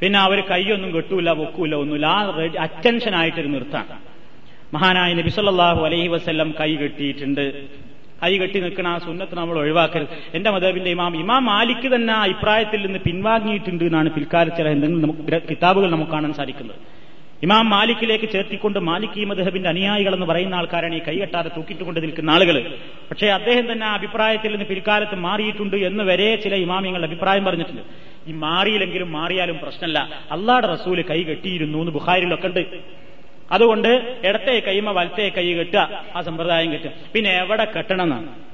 [SPEAKER 1] പിന്നെ അവർ കൈയൊന്നും കെട്ടൂല പൊക്കൂല ഒന്നുമില്ല. ആ അറ്റൻഷൻ ആയിട്ടൊരു നിർത്താണ് മഹാനായ നബിസല്ലാഹു അലൈഹി വസ്ല്ലം കൈ കെട്ടിയിട്ടുണ്ട്. കൈ കെട്ടി നിൽക്കുന്ന ആ സുന്നത്ത് നമ്മൾ ഒഴിവാക്കരുത്. എന്റെ മതബിന്റെ ഇമാം ഇമാം മാലിക്ക് തന്നെ അഭിപ്രായത്തിൽ നിന്ന് പിൻവാങ്ങിയിട്ടുണ്ട് എന്നാണ് പിൽക്കാലത്ത് ചില എന്തെങ്കിലും നമുക്ക് കിതാബുകൾ നമുക്ക് കാണാൻ സാധിക്കുന്നത്. ഇമാം മാലിക്കിലേക്ക് ചേർത്തിക്കൊണ്ട് മാലിക് ഈ മദ്ഹബിന്റെ അനുയായികൾ എന്ന് പറയുന്ന ആൾക്കാരാണ് ഈ കൈകെട്ടാതെ തൂക്കിട്ടുകൊണ്ട് നിൽക്കുന്ന ആളുകൾ. പക്ഷേ അദ്ദേഹം തന്നെ ആ അഭിപ്രായത്തിൽ നിന്ന് പിൽക്കാലത്ത് മാറിയിട്ടുണ്ട് എന്ന് വരെ ചില ഇമാമിങ്ങൾ അഭിപ്രായം പറഞ്ഞിട്ടുണ്ട്. ഈ മാറിയില്ലെങ്കിലും മാറിയാലും പ്രശ്നമല്ല. അള്ളാടെ റസൂൽ കൈ കെട്ടിയിരുന്നു എന്ന് ബുഹാരിലൊക്കെ ഉണ്ട്. അതുകൊണ്ട് ഇടത്തെ കൈമ വലത്തെ കൈ കെട്ടുക ആ സമ്പ്രദായം കെട്ടുക. പിന്നെ എവിടെ കെട്ടണം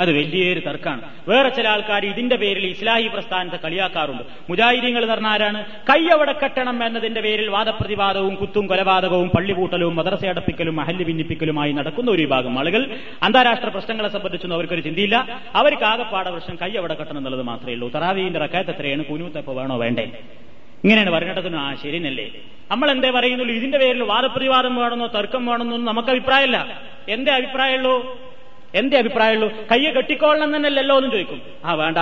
[SPEAKER 1] അത് വലിയൊരു തർക്കമാണ് വേറെ ചില ആൾക്കാർ ഇതിന്റെ പേരിൽ ഇസ്ലാഹി പ്രസ്ഥാനത്തെ കളിയാക്കാറുണ്ട്. മുജാഹിദീങ്ങൾ എന്ന് ആരാണ്? കൈ അവിടെ കെട്ടണം എന്നതിന്റെ പേരിൽ വാദപ്രതിവാദവും കുത്തും കൊലപാതകവും പള്ളിപൂട്ടലും മദ്രസ അടപ്പിക്കലും മഹല്ല് ഭിന്നിപ്പിക്കലുമായി നടക്കുന്ന ഒരു വിഭാഗം ആളുകൾ. അന്താരാഷ്ട്ര പ്രശ്നങ്ങളെ സംബന്ധിച്ചൊന്നും അവർക്കൊരു ചിന്തയില്ല. അവർക്ക് ആകെപ്പാട പ്രശ്നം കൈ അവിടെ കെട്ടണം എന്നുള്ളത് മാത്രമേ ഉള്ളൂ. തറാവീന്റെ റക്കായത്ത് എത്രയാണ്? കുനൂത്തപ്പോ വേണോ വേണ്ടേ? ഇങ്ങനെയാണ് പറഞ്ഞിട്ടതിന് ആ ശരിയല്ലേ നമ്മൾ എന്തേ പറയുന്നുള്ളൂ? ഇതിന്റെ പേരിൽ വാദപ്രതിവാദം വേണമെന്നോ തർക്കം വേണമെന്നൊന്നും നമുക്ക് അഭിപ്രായമല്ല. എന്തേ അഭിപ്രായമുള്ളൂ? എന്തേ അഭിപ്രായമുള്ളൂ? കൈ കെട്ടിക്കോളണം തന്നെയല്ലല്ലോ എന്നും ചോദിക്കും. ആ വേണ്ട.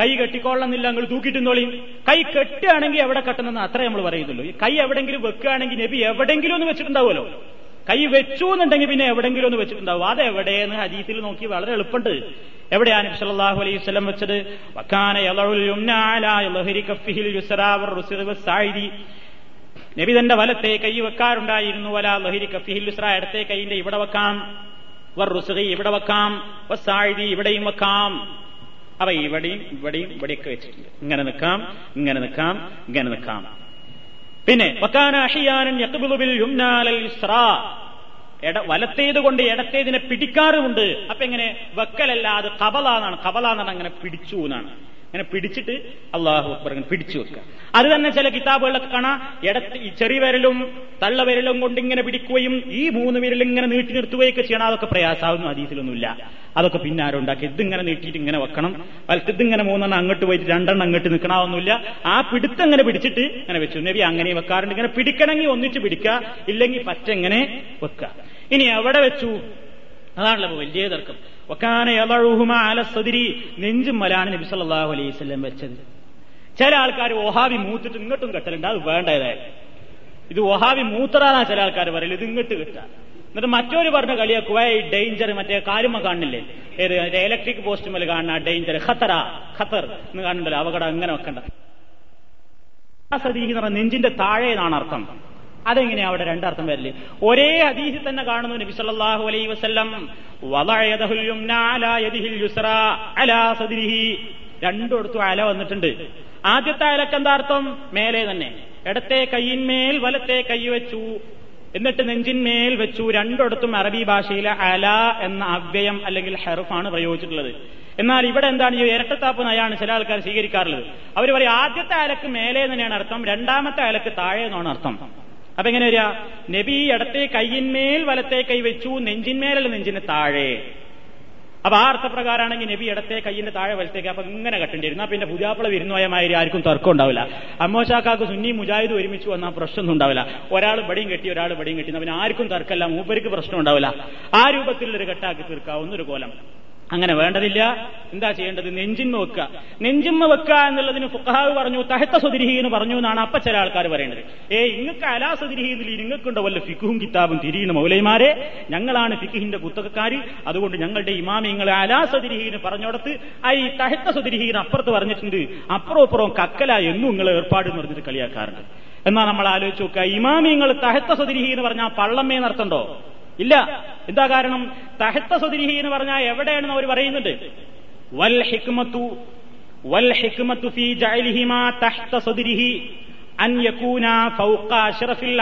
[SPEAKER 1] കൈ കെട്ടിക്കോളണം എന്നില്ല നിങ്ങൾ തൂക്കിട്ടുന്നോളിയും കൈ കെട്ടുകയാണെങ്കിൽ എവിടെ കെട്ടണമെന്ന് അത്രേ നമ്മൾ പറയുന്നുള്ളൂ. കൈ എവിടെങ്കിലും വെക്കുകയാണെങ്കിൽ നബി എവിടെങ്കിലും ഒന്ന് വെച്ചിട്ടുണ്ടാവുമല്ലോ. കൈ വെച്ചു എന്നുണ്ടെങ്കിൽ പിന്നെ എവിടെങ്കിലും ഒന്ന് വെച്ചിട്ടുണ്ടാവും. അത് എവിടെയെന്ന് ഹദീസിൽ നോക്കി വളരെ എളുപ്പമുണ്ട്. എവിടെയാണ് നബി സല്ലല്ലാഹു അലൈഹി വസല്ലം വെച്ചത്? വക്കാന വസായിദി നബി തന്റെ വലത്തെ കൈ വെക്കാറുണ്ടായിരുന്നു. വല ലഹരി കഫിഹിൽ അടുത്തേ ഇടത്തെ ഇവിടെ വെക്കാം. വർ റുസുഖി ഇവിടെ വെക്കാം. വസ്സായിദി ഇവിടെയും വെക്കാം. അവ ഇവിടെയും ഇവിടെയും ഇവിടെയൊക്കെ വെച്ചിട്ടുണ്ട്. ഇങ്ങനെ നിൽക്കാം ഇങ്ങനെ നിൽക്കാം ഇങ്ങനെ നിൽക്കാം. പിന്നെ എട വലത്തേത് കൊണ്ട് ഇടത്തേതിനെ പിടിക്കാറുമുണ്ട്. അപ്പൊ എങ്ങനെ വെക്കലല്ലാതെ കബല എന്നാണ്. കബല എന്നാണ് അങ്ങനെ പിടിച്ചു എന്നാണ്. അങ്ങനെ പിടിച്ചിട്ട് അള്ളാഹു അക്ബർ പിടിച്ചു വെക്കുക. അത് തന്നെ ചില കിതാബുകളൊക്കെ കാണാം. ഈ ചെറിയ വിരലും തള്ള വിരലും കൊണ്ട് ഇങ്ങനെ പിടിക്കുകയും ഈ മൂന്ന് വിരൽ ഇങ്ങനെ നീട്ടി നിർത്തുകയൊക്കെ ചെയ്യണം. അതൊക്കെ പ്രയാസാവുന്നു ഹദീസിലൊന്നുമില്ല. അതൊക്കെ പിന്നെ ആരും ഉണ്ടാക്കി. ഇതിങ്ങനെ നീട്ടിയിട്ട് ഇങ്ങനെ വെക്കണം. വലത്ത് ഇതിങ്ങനെ മൂന്നെണ്ണം അങ്ങോട്ട് പോയിട്ട് രണ്ടെണ്ണം അങ്ങോട്ട് നിൽക്കണമെന്നില്ല ആ പിടുത്തം ഇങ്ങനെ പിടിച്ചിട്ട് ഇങ്ങനെ വെച്ചു. നബി അങ്ങനെ വെക്കാറുണ്ട്. ഇങ്ങനെ പിടിക്കണമെങ്കിൽ ഒന്നിച്ച് പിടിക്കുക. ഇല്ലെങ്കിൽ പറ്റെങ്ങനെ വെക്കുക. ഇനി എവിടെ വെച്ചു? അതാണല്ലോ വലിയ തർക്കം. ഒക്കാന സദ്രി. നെഞ്ചും മലാണ് നബി സല്ലല്ലാഹു അലൈഹി വെച്ചത്. ചില ആൾക്കാർ ഓഹാവി മൂത്തിട്ട് ഇങ്ങോട്ടും കെട്ടലുണ്ട്. അത് വേണ്ടതായി. ഇത് ഓഹാവി മൂത്തറാന്നാ ചില ആൾക്കാർ പറയൽ. ഇത് ഇങ്ങോട്ട് കിട്ടുക. എന്നിട്ട് മറ്റൊരു പറഞ്ഞ കളിയാക്കുക ഈ ഡേഞ്ചർ മറ്റേ കാലുമ കാണില്ലേ ഏത് ഇലക്ട്രിക് പോസ്റ്റ് മേലെ കാണുന്ന ഡേഞ്ചർ ഖത്തറ ഖത്തർ എന്ന് കാണണ്ടല്ലോ അപകടം അങ്ങനെ വെക്കണ്ട. എന്ന് പറഞ്ഞ നെഞ്ചിന്റെ താഴെ എന്നാണ് അർത്ഥം. അതെങ്ങനെയാ അവിടെ രണ്ടർത്ഥം വരില്ലേ ഒരേ ഹദീസിൽ തന്നെ കാണുന്നു നബി സല്ലല്ലാഹു അലൈഹി വസല്ലം രണ്ടിടത്തും അല വന്നിട്ടുണ്ട്. ആദ്യത്തെ അലക്ക് എന്താ അർത്ഥം? മേലെ തന്നെ. ഇടത്തെ കൈയിന്മേൽ വലത്തെ കൈ വെച്ചു. എന്നിട്ട് നെഞ്ചിന്മേൽ വെച്ചു. രണ്ടിടത്തും അറബി ഭാഷയിലെ അല എന്ന അവ്യയം അല്ലെങ്കിൽ ഹെറുഫാണ് പ്രയോഗിച്ചിട്ടുള്ളത്. എന്നാൽ ഇവിടെ എന്താണ് ഈ ഇരട്ടത്താപ്പ് നയാണ് ചില ആൾക്കാർ സ്വീകരിക്കാറുള്ളത്. അവർ പറയും ആദ്യത്തെ അലക്ക് മേലെ തന്നെയാണ് അർത്ഥം രണ്ടാമത്തെ അലക്ക് താഴെ എന്നാണ് അർത്ഥം. അപ്പൊ എങ്ങനെ വരിക നബി ഇടത്തെ കൈയിന്മേൽ വലത്തെ കൈ വെച്ചു നെഞ്ചിന്മേലല്ല നെഞ്ചിന് താഴെ. അപ്പൊ ആ അർത്ഥപ്രകാരമാണെങ്കിൽ നബി ഇടത്തെ കയ്യിന്റെ താഴെ വലത്തേക്ക് അപ്പൊ ഇങ്ങനെ കെട്ടേണ്ടി അപ്പൊ പിന്നെ പുതിയാപ്പിള വിരുന്നുപോയമാതിരി ആർക്കും തർക്കം ഉണ്ടാവില്ല അമ്മോശാക്കാക്ക് സുന്നി മുജാഹിദ് ഒരുമിച്ച് വന്നാൽ പ്രശ്നമൊന്നും ഉണ്ടാവില്ല. ഒരാൾ ബടിയും കെട്ടി ഒരാൾ ബടിയും കെട്ടി പിന്നെ ആർക്കും തർക്കമല്ല മൂപ്പർക്ക് പ്രശ്നം ഉണ്ടാവില്ല ആ രൂപത്തിലുള്ളൊരു കെട്ടാക്കി തീർക്കാവുന്ന ഒരു കോലം. അങ്ങനെ വേണ്ടതില്ല. എന്താ ചെയ്യേണ്ടത്? നെഞ്ചിന്മ വെക്കുക. നെഞ്ചിന്മ വെക്കുക എന്നുള്ളതിന് ഫുഹാവ് പറഞ്ഞു തഹത്ത സുതിരിഹി എന്ന് പറഞ്ഞു എന്നാണ് അപ്പ ചില ആൾക്കാർ പറയുന്നത് ഏ ഇങ്ങക്ക് അലാ സുതിരിഹി എന്നിൽ നിങ്ങൾക്കുണ്ടോ വല്ല ഫിഖുഹും കിതാബും തിരിയുന്ന മൗലൈമാരെ? ഞങ്ങളാണ് ഫിക്കുഹിന്റെ കുത്തകക്കാർ അതുകൊണ്ട് ഞങ്ങളുടെ ഇമാമിങ്ങളെ അലാ സുതിരിഹീന് പറഞ്ഞോടത്ത് ഐ തഹത്ത സുതിരിഹീന് അപ്പുറത്ത് പറഞ്ഞിട്ടുണ്ട്. അപ്പുറം അപ്പുറം കക്കല എന്നും നിങ്ങൾ ഏർപ്പാട് എന്ന് പറഞ്ഞിട്ട് കളിയാക്കാറുണ്ട്. എന്നാ നമ്മൾ ആലോചിച്ച് നോക്കുക. ഇമാമിങ്ങൾ തഹത്ത സുതിരിഹി എന്ന് പറഞ്ഞാൽ പള്ളമ്മേ നടത്തണ്ടോ? ഇല്ല. എന്താ കാരണം? തഹത്ത സുതിരിഹി എന്ന് പറഞ്ഞാൽ എവിടെയാണെന്ന് അവർ പറയുന്നുണ്ട്. വൽ ഹിക്മത്തു വൽ ഹിക്മത്തു ഫീ ജഅലിഹിമാ തഹ്ത സുതിരിഹി അൻ യകൂന ഫൗഖ അഷ്റഫിൽ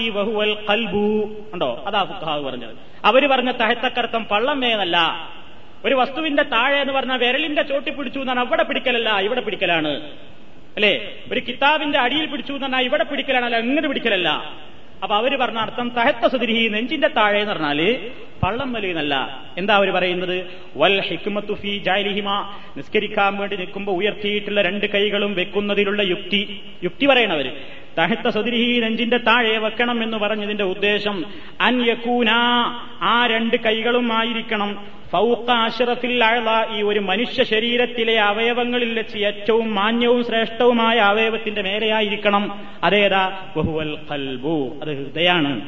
[SPEAKER 1] ഈ വഹുവൽ ഖൽബു. ഉണ്ടോ അതാ ഫുഖഹാവ് പറഞ്ഞത്. അവർ പറഞ്ഞ തഹത്തക്കർത്ഥം പള്ളം വേനല്ല ഒരു വസ്തുവിന്റെ താഴെ എന്ന് പറഞ്ഞാൽ വിരലിന്റെ ചോട്ടി പിടിച്ചു എന്നാണ് അവിടെ പിടിക്കലല്ല ഇവിടെ പിടിക്കലാണ്. അല്ലേ? ഒരു കിതാബിന്റെ അടിയിൽ പിടിച്ചു എന്ന് ഇവിടെ പിടിക്കലാണല്ല ഇങ്ങനെ പിടിക്കലല്ല? അപ്പൊ അവർ പറഞ്ഞ അർത്ഥം തഹത്ത സുതിരിഹി നെഞ്ചിന്റെ താഴെ എന്ന് പറഞ്ഞാൽ പള്ളം വലിയെന്നല്ല എന്താ അവർ പറയുന്നത്? വൽ ഹിക്മത്തു ഫി ജാലിഹിമ നിസ്കരിക്കാൻ വേണ്ടി നിൽക്കുമ്പോൾ ഉയർത്തിയിട്ടുള്ള രണ്ട് കൈകളും വെക്കുന്നതിലുള്ള യുക്തി. യുക്തി പറയണവര്. തഹത്ത സുതിരിഹി നെഞ്ചിന്റെ താഴെ വെക്കണം എന്ന് പറഞ്ഞതിന്റെ ഉദ്ദേശം അൻ ആ രണ്ട് കൈകളും ആയിരിക്കണം. ഫൗക്ക അഷറഫിൽ അഴല ഈ ഒരു മനുഷ്യ ശരീരത്തിലെ അവയവങ്ങളിൽ വെച്ച് ഏറ്റവും മാന്യവും ശ്രേഷ്ഠവുമായ അവയവത്തിന്റെ മേലെയായിരിക്കണം. അതേതാ? ബഹുവൽ കൽബു അത് ഹൃദയാണ്.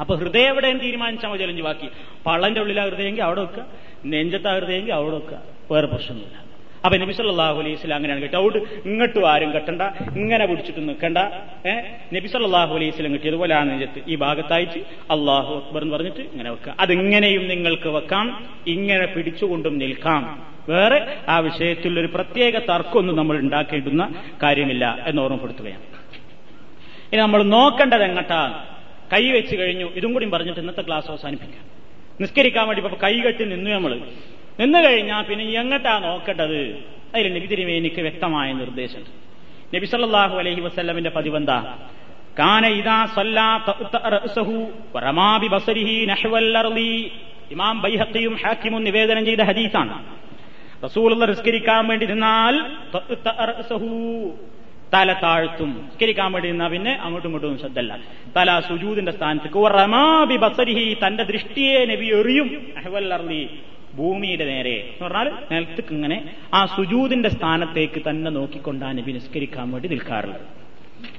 [SPEAKER 1] അപ്പൊ ഹൃദയം എവിടെയും തീരുമാനിച്ചാൽ മതി ബാക്കി. പള്ളന്റെ ഉള്ളിലാ ഹൃദയെങ്കിൽ അവിടെ വെക്കുക. നെഞ്ചത്താ ഹൃദയെങ്കിൽ അവിടെ വെക്കുക. വേറെ പ്രശ്നമൊന്നുമില്ല. അപ്പൊ നബി സല്ലല്ലാഹു അലൈഹി വസല്ലം അങ്ങനെയാണ് കേട്ടോ അവിടെ ഇങ്ങോട്ടും ആരും കെട്ടണ്ട ഇങ്ങനെ പിടിച്ചിട്ട് നിൽക്കണ്ട. ഏഹ് നബി സല്ലല്ലാഹു അലൈഹി വസല്ലം കിട്ടിയതുപോലെ ആ നെഞ്ചത്ത് ഈ ഭാഗത്തായിട്ട് അള്ളാഹു അക്ബർ എന്ന് പറഞ്ഞിട്ട് ഇങ്ങനെ വെക്കുക. അതിങ്ങനെയും നിങ്ങൾക്ക് വെക്കാം ഇങ്ങനെ പിടിച്ചുകൊണ്ടും നിൽക്കാം. വേറെ ആ വിഷയത്തിൽ ഒരു പ്രത്യേക തർക്കമൊന്നും നമ്മൾ ഉണ്ടാക്കേണ്ടുന്ന കാര്യമില്ല എന്ന് ഓർമ്മപ്പെടുത്തുകയാണ്. ഇനി നമ്മൾ നോക്കേണ്ടത് എങ്ങട്ടാണ്? കൈ വെച്ച് കഴിഞ്ഞു. ഇതും കൂടി പറഞ്ഞിട്ട് ഇന്നത്തെ ക്ലാസ് അവസാനിപ്പിക്കാം. നിസ്കരിക്കാൻ വേണ്ടി ഇപ്പൊ കൈ കെട്ടി നിന്നു നമ്മൾ നിന്ന് കഴിഞ്ഞാൽ പിന്നെ എങ്ങട്ടാ നോക്കേണ്ടത്? അതിൽ നബി തിരുമേനിക്ക് വ്യക്തമായ നിർദ്ദേശമുണ്ട് നബി സല്ലാഹു അലഹി വസ്ല്ലമിന്റെ പതിവെന്താ? കാന അർളി ഇമാം ബൈഹത്തിയും ഹാക്കിമും നിവേദനം ചെയ്ത ഹദീസാണ്. റസൂലുള്ള നിസ്കരിക്കാൻ വേണ്ടി നിന്നാൽ തല താഴ്ത്തും. നിസ്കരിക്കാൻ വേണ്ടി നിന്നാ പിന്നെ അങ്ങോട്ടും ഇങ്ങോട്ടും ശ്രദ്ധല്ല. തല സുജൂദിന്റെ സ്ഥാനത്ത് തന്റെ ദൃഷ്ടിയെ നബി എറിയും. അർളി ഭൂമിയുടെ നേരെ എന്ന് പറഞ്ഞാൽ നിലത്തേക്ക് ഇങ്ങനെ ആ സുജൂദിന്റെ സ്ഥാനത്തേക്ക് തന്നെ നോക്കിക്കൊണ്ടാണ് നബി നിസ്കരിക്കാൻ വേണ്ടി നിൽക്കാറുള്ളത്.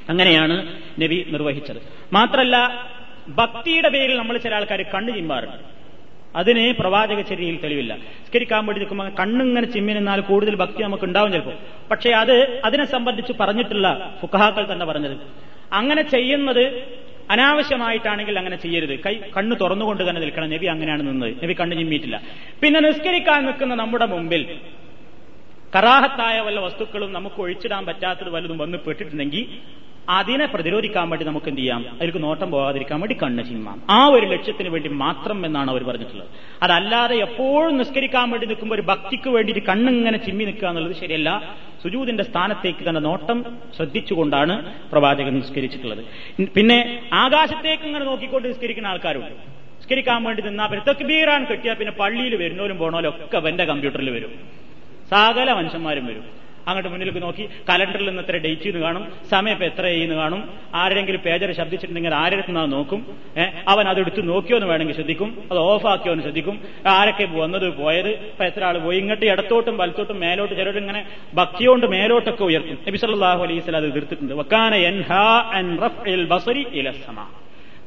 [SPEAKER 1] അങ്ങനെയാണ് നബി നിർവഹിച്ചത്. മാത്രല്ല ഭക്തിയുടെ പേരിൽ നമ്മൾ ചില ആൾക്കാർ കണ്ണു ചിമ്മാറുണ്ട്. അതിന് പ്രവാചക ചര്യയിൽ തെളിവില്ല. നിസ്കരിക്കാൻ വേണ്ടി നിൽക്കുമ്പോൾ കണ്ണിങ്ങനെ ചിമ്മിനെന്നാൽ കൂടുതൽ ഭക്തി നമുക്ക് ഉണ്ടാവും ചിലപ്പോൾ പക്ഷേ അത് അതിനെ സംബന്ധിച്ച് പറഞ്ഞിട്ടുള്ള ഫുക്കഹാക്കൾ തന്നെ പറഞ്ഞത് അങ്ങനെ ചെയ്യുന്നത് അനാവശ്യമായിട്ടാണെങ്കിൽ അങ്ങനെ ചെയ്യരുത്. കൈ കണ്ണു തുറന്നുകൊണ്ട് തന്നെ നിൽക്കണം. നബി അങ്ങനെയാണ് നിന്നത്. നബി കണ്ണു ചിമ്മിയിട്ടില്ല പിന്നെ നിസ്കരിക്കാൻ നിൽക്കുന്ന നമ്മുടെ മുമ്പിൽ കറാഹത്തായ വല്ല വസ്തുക്കളും നമുക്ക് ഒഴിച്ചിടാൻ പറ്റാത്തത് വല്ലതും വന്ന് പെട്ടിട്ടുണ്ടെങ്കിൽ അതിനെ പ്രതിരോധിക്കാൻ വേണ്ടി നമുക്ക് എന്ത് ചെയ്യാം? അതിലേക്ക് നോട്ടം പോകാതിരിക്കാൻ വേണ്ടി കണ്ണ് ചിമ്മാം. ആ ഒരു ലക്ഷ്യത്തിന് വേണ്ടി മാത്രം എന്നാണ് അവർ പറഞ്ഞിട്ടുള്ളത്. അതല്ലാതെ എപ്പോഴും നിസ്കരിക്കാൻ വേണ്ടി നിൽക്കുമ്പോൾ ഒരു ഭക്തിക്ക് വേണ്ടിയിട്ട് കണ്ണിങ്ങനെ ചിമ്മി നിൽക്കുക എന്നുള്ളത് ശരിയല്ല. സുജൂദിന്റെ സ്ഥാനത്തേക്ക് തന്നെ നോട്ടം ശ്രദ്ധിച്ചുകൊണ്ടാണ് പ്രവാചകൻ നിസ്കരിച്ചിട്ടുള്ളത്. പിന്നെ ആകാശത്തേക്ക് ഇങ്ങനെ നോക്കിക്കൊണ്ട് നിസ്കരിക്കുന്ന ആൾക്കാരുണ്ട്. നിസ്കരിക്കാൻ വേണ്ടി നിന്നാൽ പിന്നെ തെക്കുബീറാൻ കെട്ടിയാൽ പിന്നെ പള്ളിയിൽ വരുന്നവരും പോണോലും ഒക്കെ അവന്റെ കമ്പ്യൂട്ടറിൽ വരും. സകല മനുഷ്യന്മാരും വരും. അങ്ങോട്ട് മുന്നിലേക്ക് നോക്കി കലണ്ടറിൽ നിന്ന് എത്ര ഡേറ്റ് എന്ന് കാണും സമയം ഇപ്പൊ എത്ര ചെയ്യുന്നു കാണും ആരെങ്കിലും പേജർ ശബ്ദിച്ചിട്ടുണ്ടെങ്കിൽ ആരെടുത്തുനിന്നാ നോക്കും അവൻ അതെടുത്ത് നോക്കിയോ എന്ന് വേണമെങ്കിൽ ശ്രദ്ധിക്കും അത് ഓഫാക്കിയോ എന്ന് ശ്രദ്ധിക്കും ആരൊക്കെ വന്നത് പോയത് ഇപ്പൊ എത്ര ആൾ പോയി ഇങ്ങോട്ട് ഇടത്തോട്ടും വലത്തോട്ടും മേലോട്ട് ചിലരും ഇങ്ങനെ ഭക്തിയോണ്ട് മേലോട്ടൊക്കെ ഉയർത്തും. നബി സല്ലാഹു വസല്ലം അത് എതിർത്തിട്ടുണ്ട്. ബസരി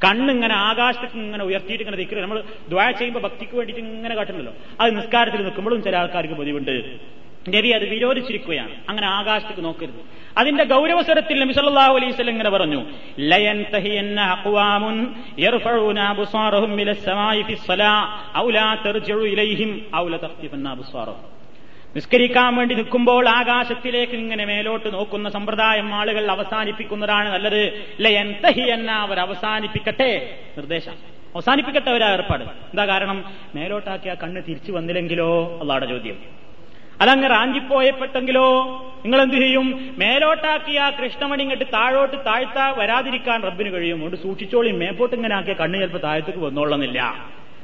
[SPEAKER 1] കണ്ണിങ്ങനെ ആകാശത്തേക്ക് ഇങ്ങനെ ഉയർത്തിയിട്ട് ഇങ്ങനെ നിൽക്കുന്നത് നമ്മൾ ദ്വാ ചെയ്യുമ്പോൾ ഭക്തിക്ക് വേണ്ടിയിട്ട് ഇങ്ങനെ കാട്ടുന്നല്ലോ അത് നിസ്കാരത്തിൽ നിൽക്കുമ്പോഴും ചില ആൾക്കാർക്ക് പതിവുണ്ട് നബി അത് വിരോധിച്ചിരിക്കുകയാണ്. അങ്ങനെ ആകാശത്തേക്ക് നോക്കരുത്. അതിന്റെ ഗൗരവസരത്തിൽ നബി സല്ലല്ലാഹു അലൈഹി വസല്ലം ഇങ്ങനെ പറഞ്ഞു ലയൻ തഹിയന്ന അഖ്വാമുൻ ഇലൈഹിം നിസ്കരിക്കാൻ വേണ്ടി നിൽക്കുമ്പോൾ ആകാശത്തിലേക്ക് ഇങ്ങനെ മേലോട്ട് നോക്കുന്ന സമ്പ്രദായം ആളുകൾ അവസാനിപ്പിക്കുന്നതാണ് നല്ലത്. ലയൻ തഹിയന്ന അവർ അവസാനിപ്പിക്കട്ടെ നിർദ്ദേശം. അവസാനിപ്പിക്കട്ടെ അവരാ ഏർപ്പാട്. എന്താ കാരണം? മേലോട്ടാക്കിയ കണ്ണ് തിരിച്ചു വന്നില്ലെങ്കിലോ? അള്ളാടെ ചോദ്യം. അതങ്ങ് റാഞ്ചിപ്പോയപ്പെട്ടെങ്കിലോ നിങ്ങൾ എന്തു ചെയ്യും? മേലോട്ടാക്കിയ കൃഷ്ണമണി ഇങ്ങോട്ട് താഴോട്ട് താഴ്ത്താ വരാതിരിക്കാൻ റബ്ബിന് കഴിയും. അതുകൊണ്ട് സൂക്ഷിച്ചോളി മേപ്പോട്ട് ഇങ്ങനെ ആക്കിയ കണ്ണ് ചിലപ്പോൾ താഴത്തേക്ക് വന്നോളന്നില്ല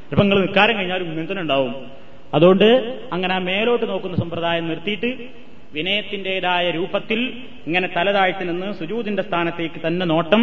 [SPEAKER 1] ചിലപ്പോൾ നിങ്ങൾ നിൽക്കാരം കഴിഞ്ഞാലും ഇങ്ങനെ ഉണ്ടാവും. അതുകൊണ്ട് അങ്ങനെ ആ മേലോട്ട് നോക്കുന്ന സമ്പ്രദായം നിർത്തിയിട്ട് വിനയത്തിന്റേതായ രൂപത്തിൽ ഇങ്ങനെ തലതാഴ്ത്തി നിന്ന് സുജൂതിന്റെ സ്ഥാനത്തേക്ക് തന്നെ നോട്ടം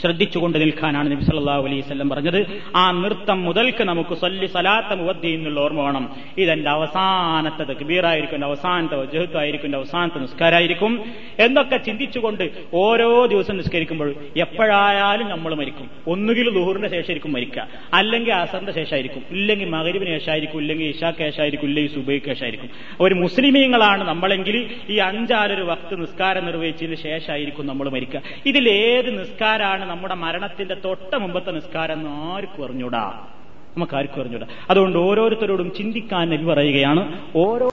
[SPEAKER 1] ശ്രദ്ധിച്ചുകൊണ്ട് നിൽക്കാനാണ് നബി സല്ലല്ലാഹു അലൈഹി സ്വല്ലം പറഞ്ഞത്. ആ നൃത്തം മുതൽക്ക് നമുക്ക് സല്ലി സലാത്ത മുവദ്ദി എന്നുള്ള ഓർമ്മ വേണം. ഇതെന്റെ അവസാനത്തെ തക്ബീറായിരിക്കും എന്റെ അവസാനത്തെ വജഹത്തായിരിക്കും എന്റെ അവസാനത്തെ നിസ്കാരമായിരിക്കും എന്നൊക്കെ ചിന്തിച്ചുകൊണ്ട് ഓരോ ദിവസം നിസ്കരിക്കുമ്പോൾ എപ്പോഴായാലും നമ്മൾ മരിക്കും. ഒന്നുകിൽ ദുഹൂറിന്റെ ശേഷമായിരിക്കും മരിക്കുക. അല്ലെങ്കിൽ അസറിന്റെ ശേഷമായിരിക്കും. ഇല്ലെങ്കിൽ മകരുവിന് ശേഷമായിരിക്കും. ഇല്ലെങ്കിൽ ഇഷാക്ക് ശേഷമായിരിക്കും. ഇല്ലെങ്കിൽ സുബൈക്ക് ശേഷമായിരിക്കും. ഒരു മുസ്ലിമീങ്ങളാണ് നമ്മളെങ്കിൽ ഈ അഞ്ചാലൊരു വക്ത് നിസ്കാരം നിർവഹിച്ചതിന് ശേഷമായിരിക്കും നമ്മൾ മരിക്കുക. ഇതിലേത് നിസ്കാരമാണ് നമ്മുടെ മരണത്തിന്റെ തൊട്ട മുമ്പത്തെ നിസ്കാരം എന്ന് ആർക്കും അറിഞ്ഞൂടാ. നമുക്ക് ആർക്കും അറിഞ്ഞൂടാ. അതുകൊണ്ട് ഓരോരുത്തരോടും ചിന്തിക്കാൻ നബി പറയുകയാണ് ഓരോ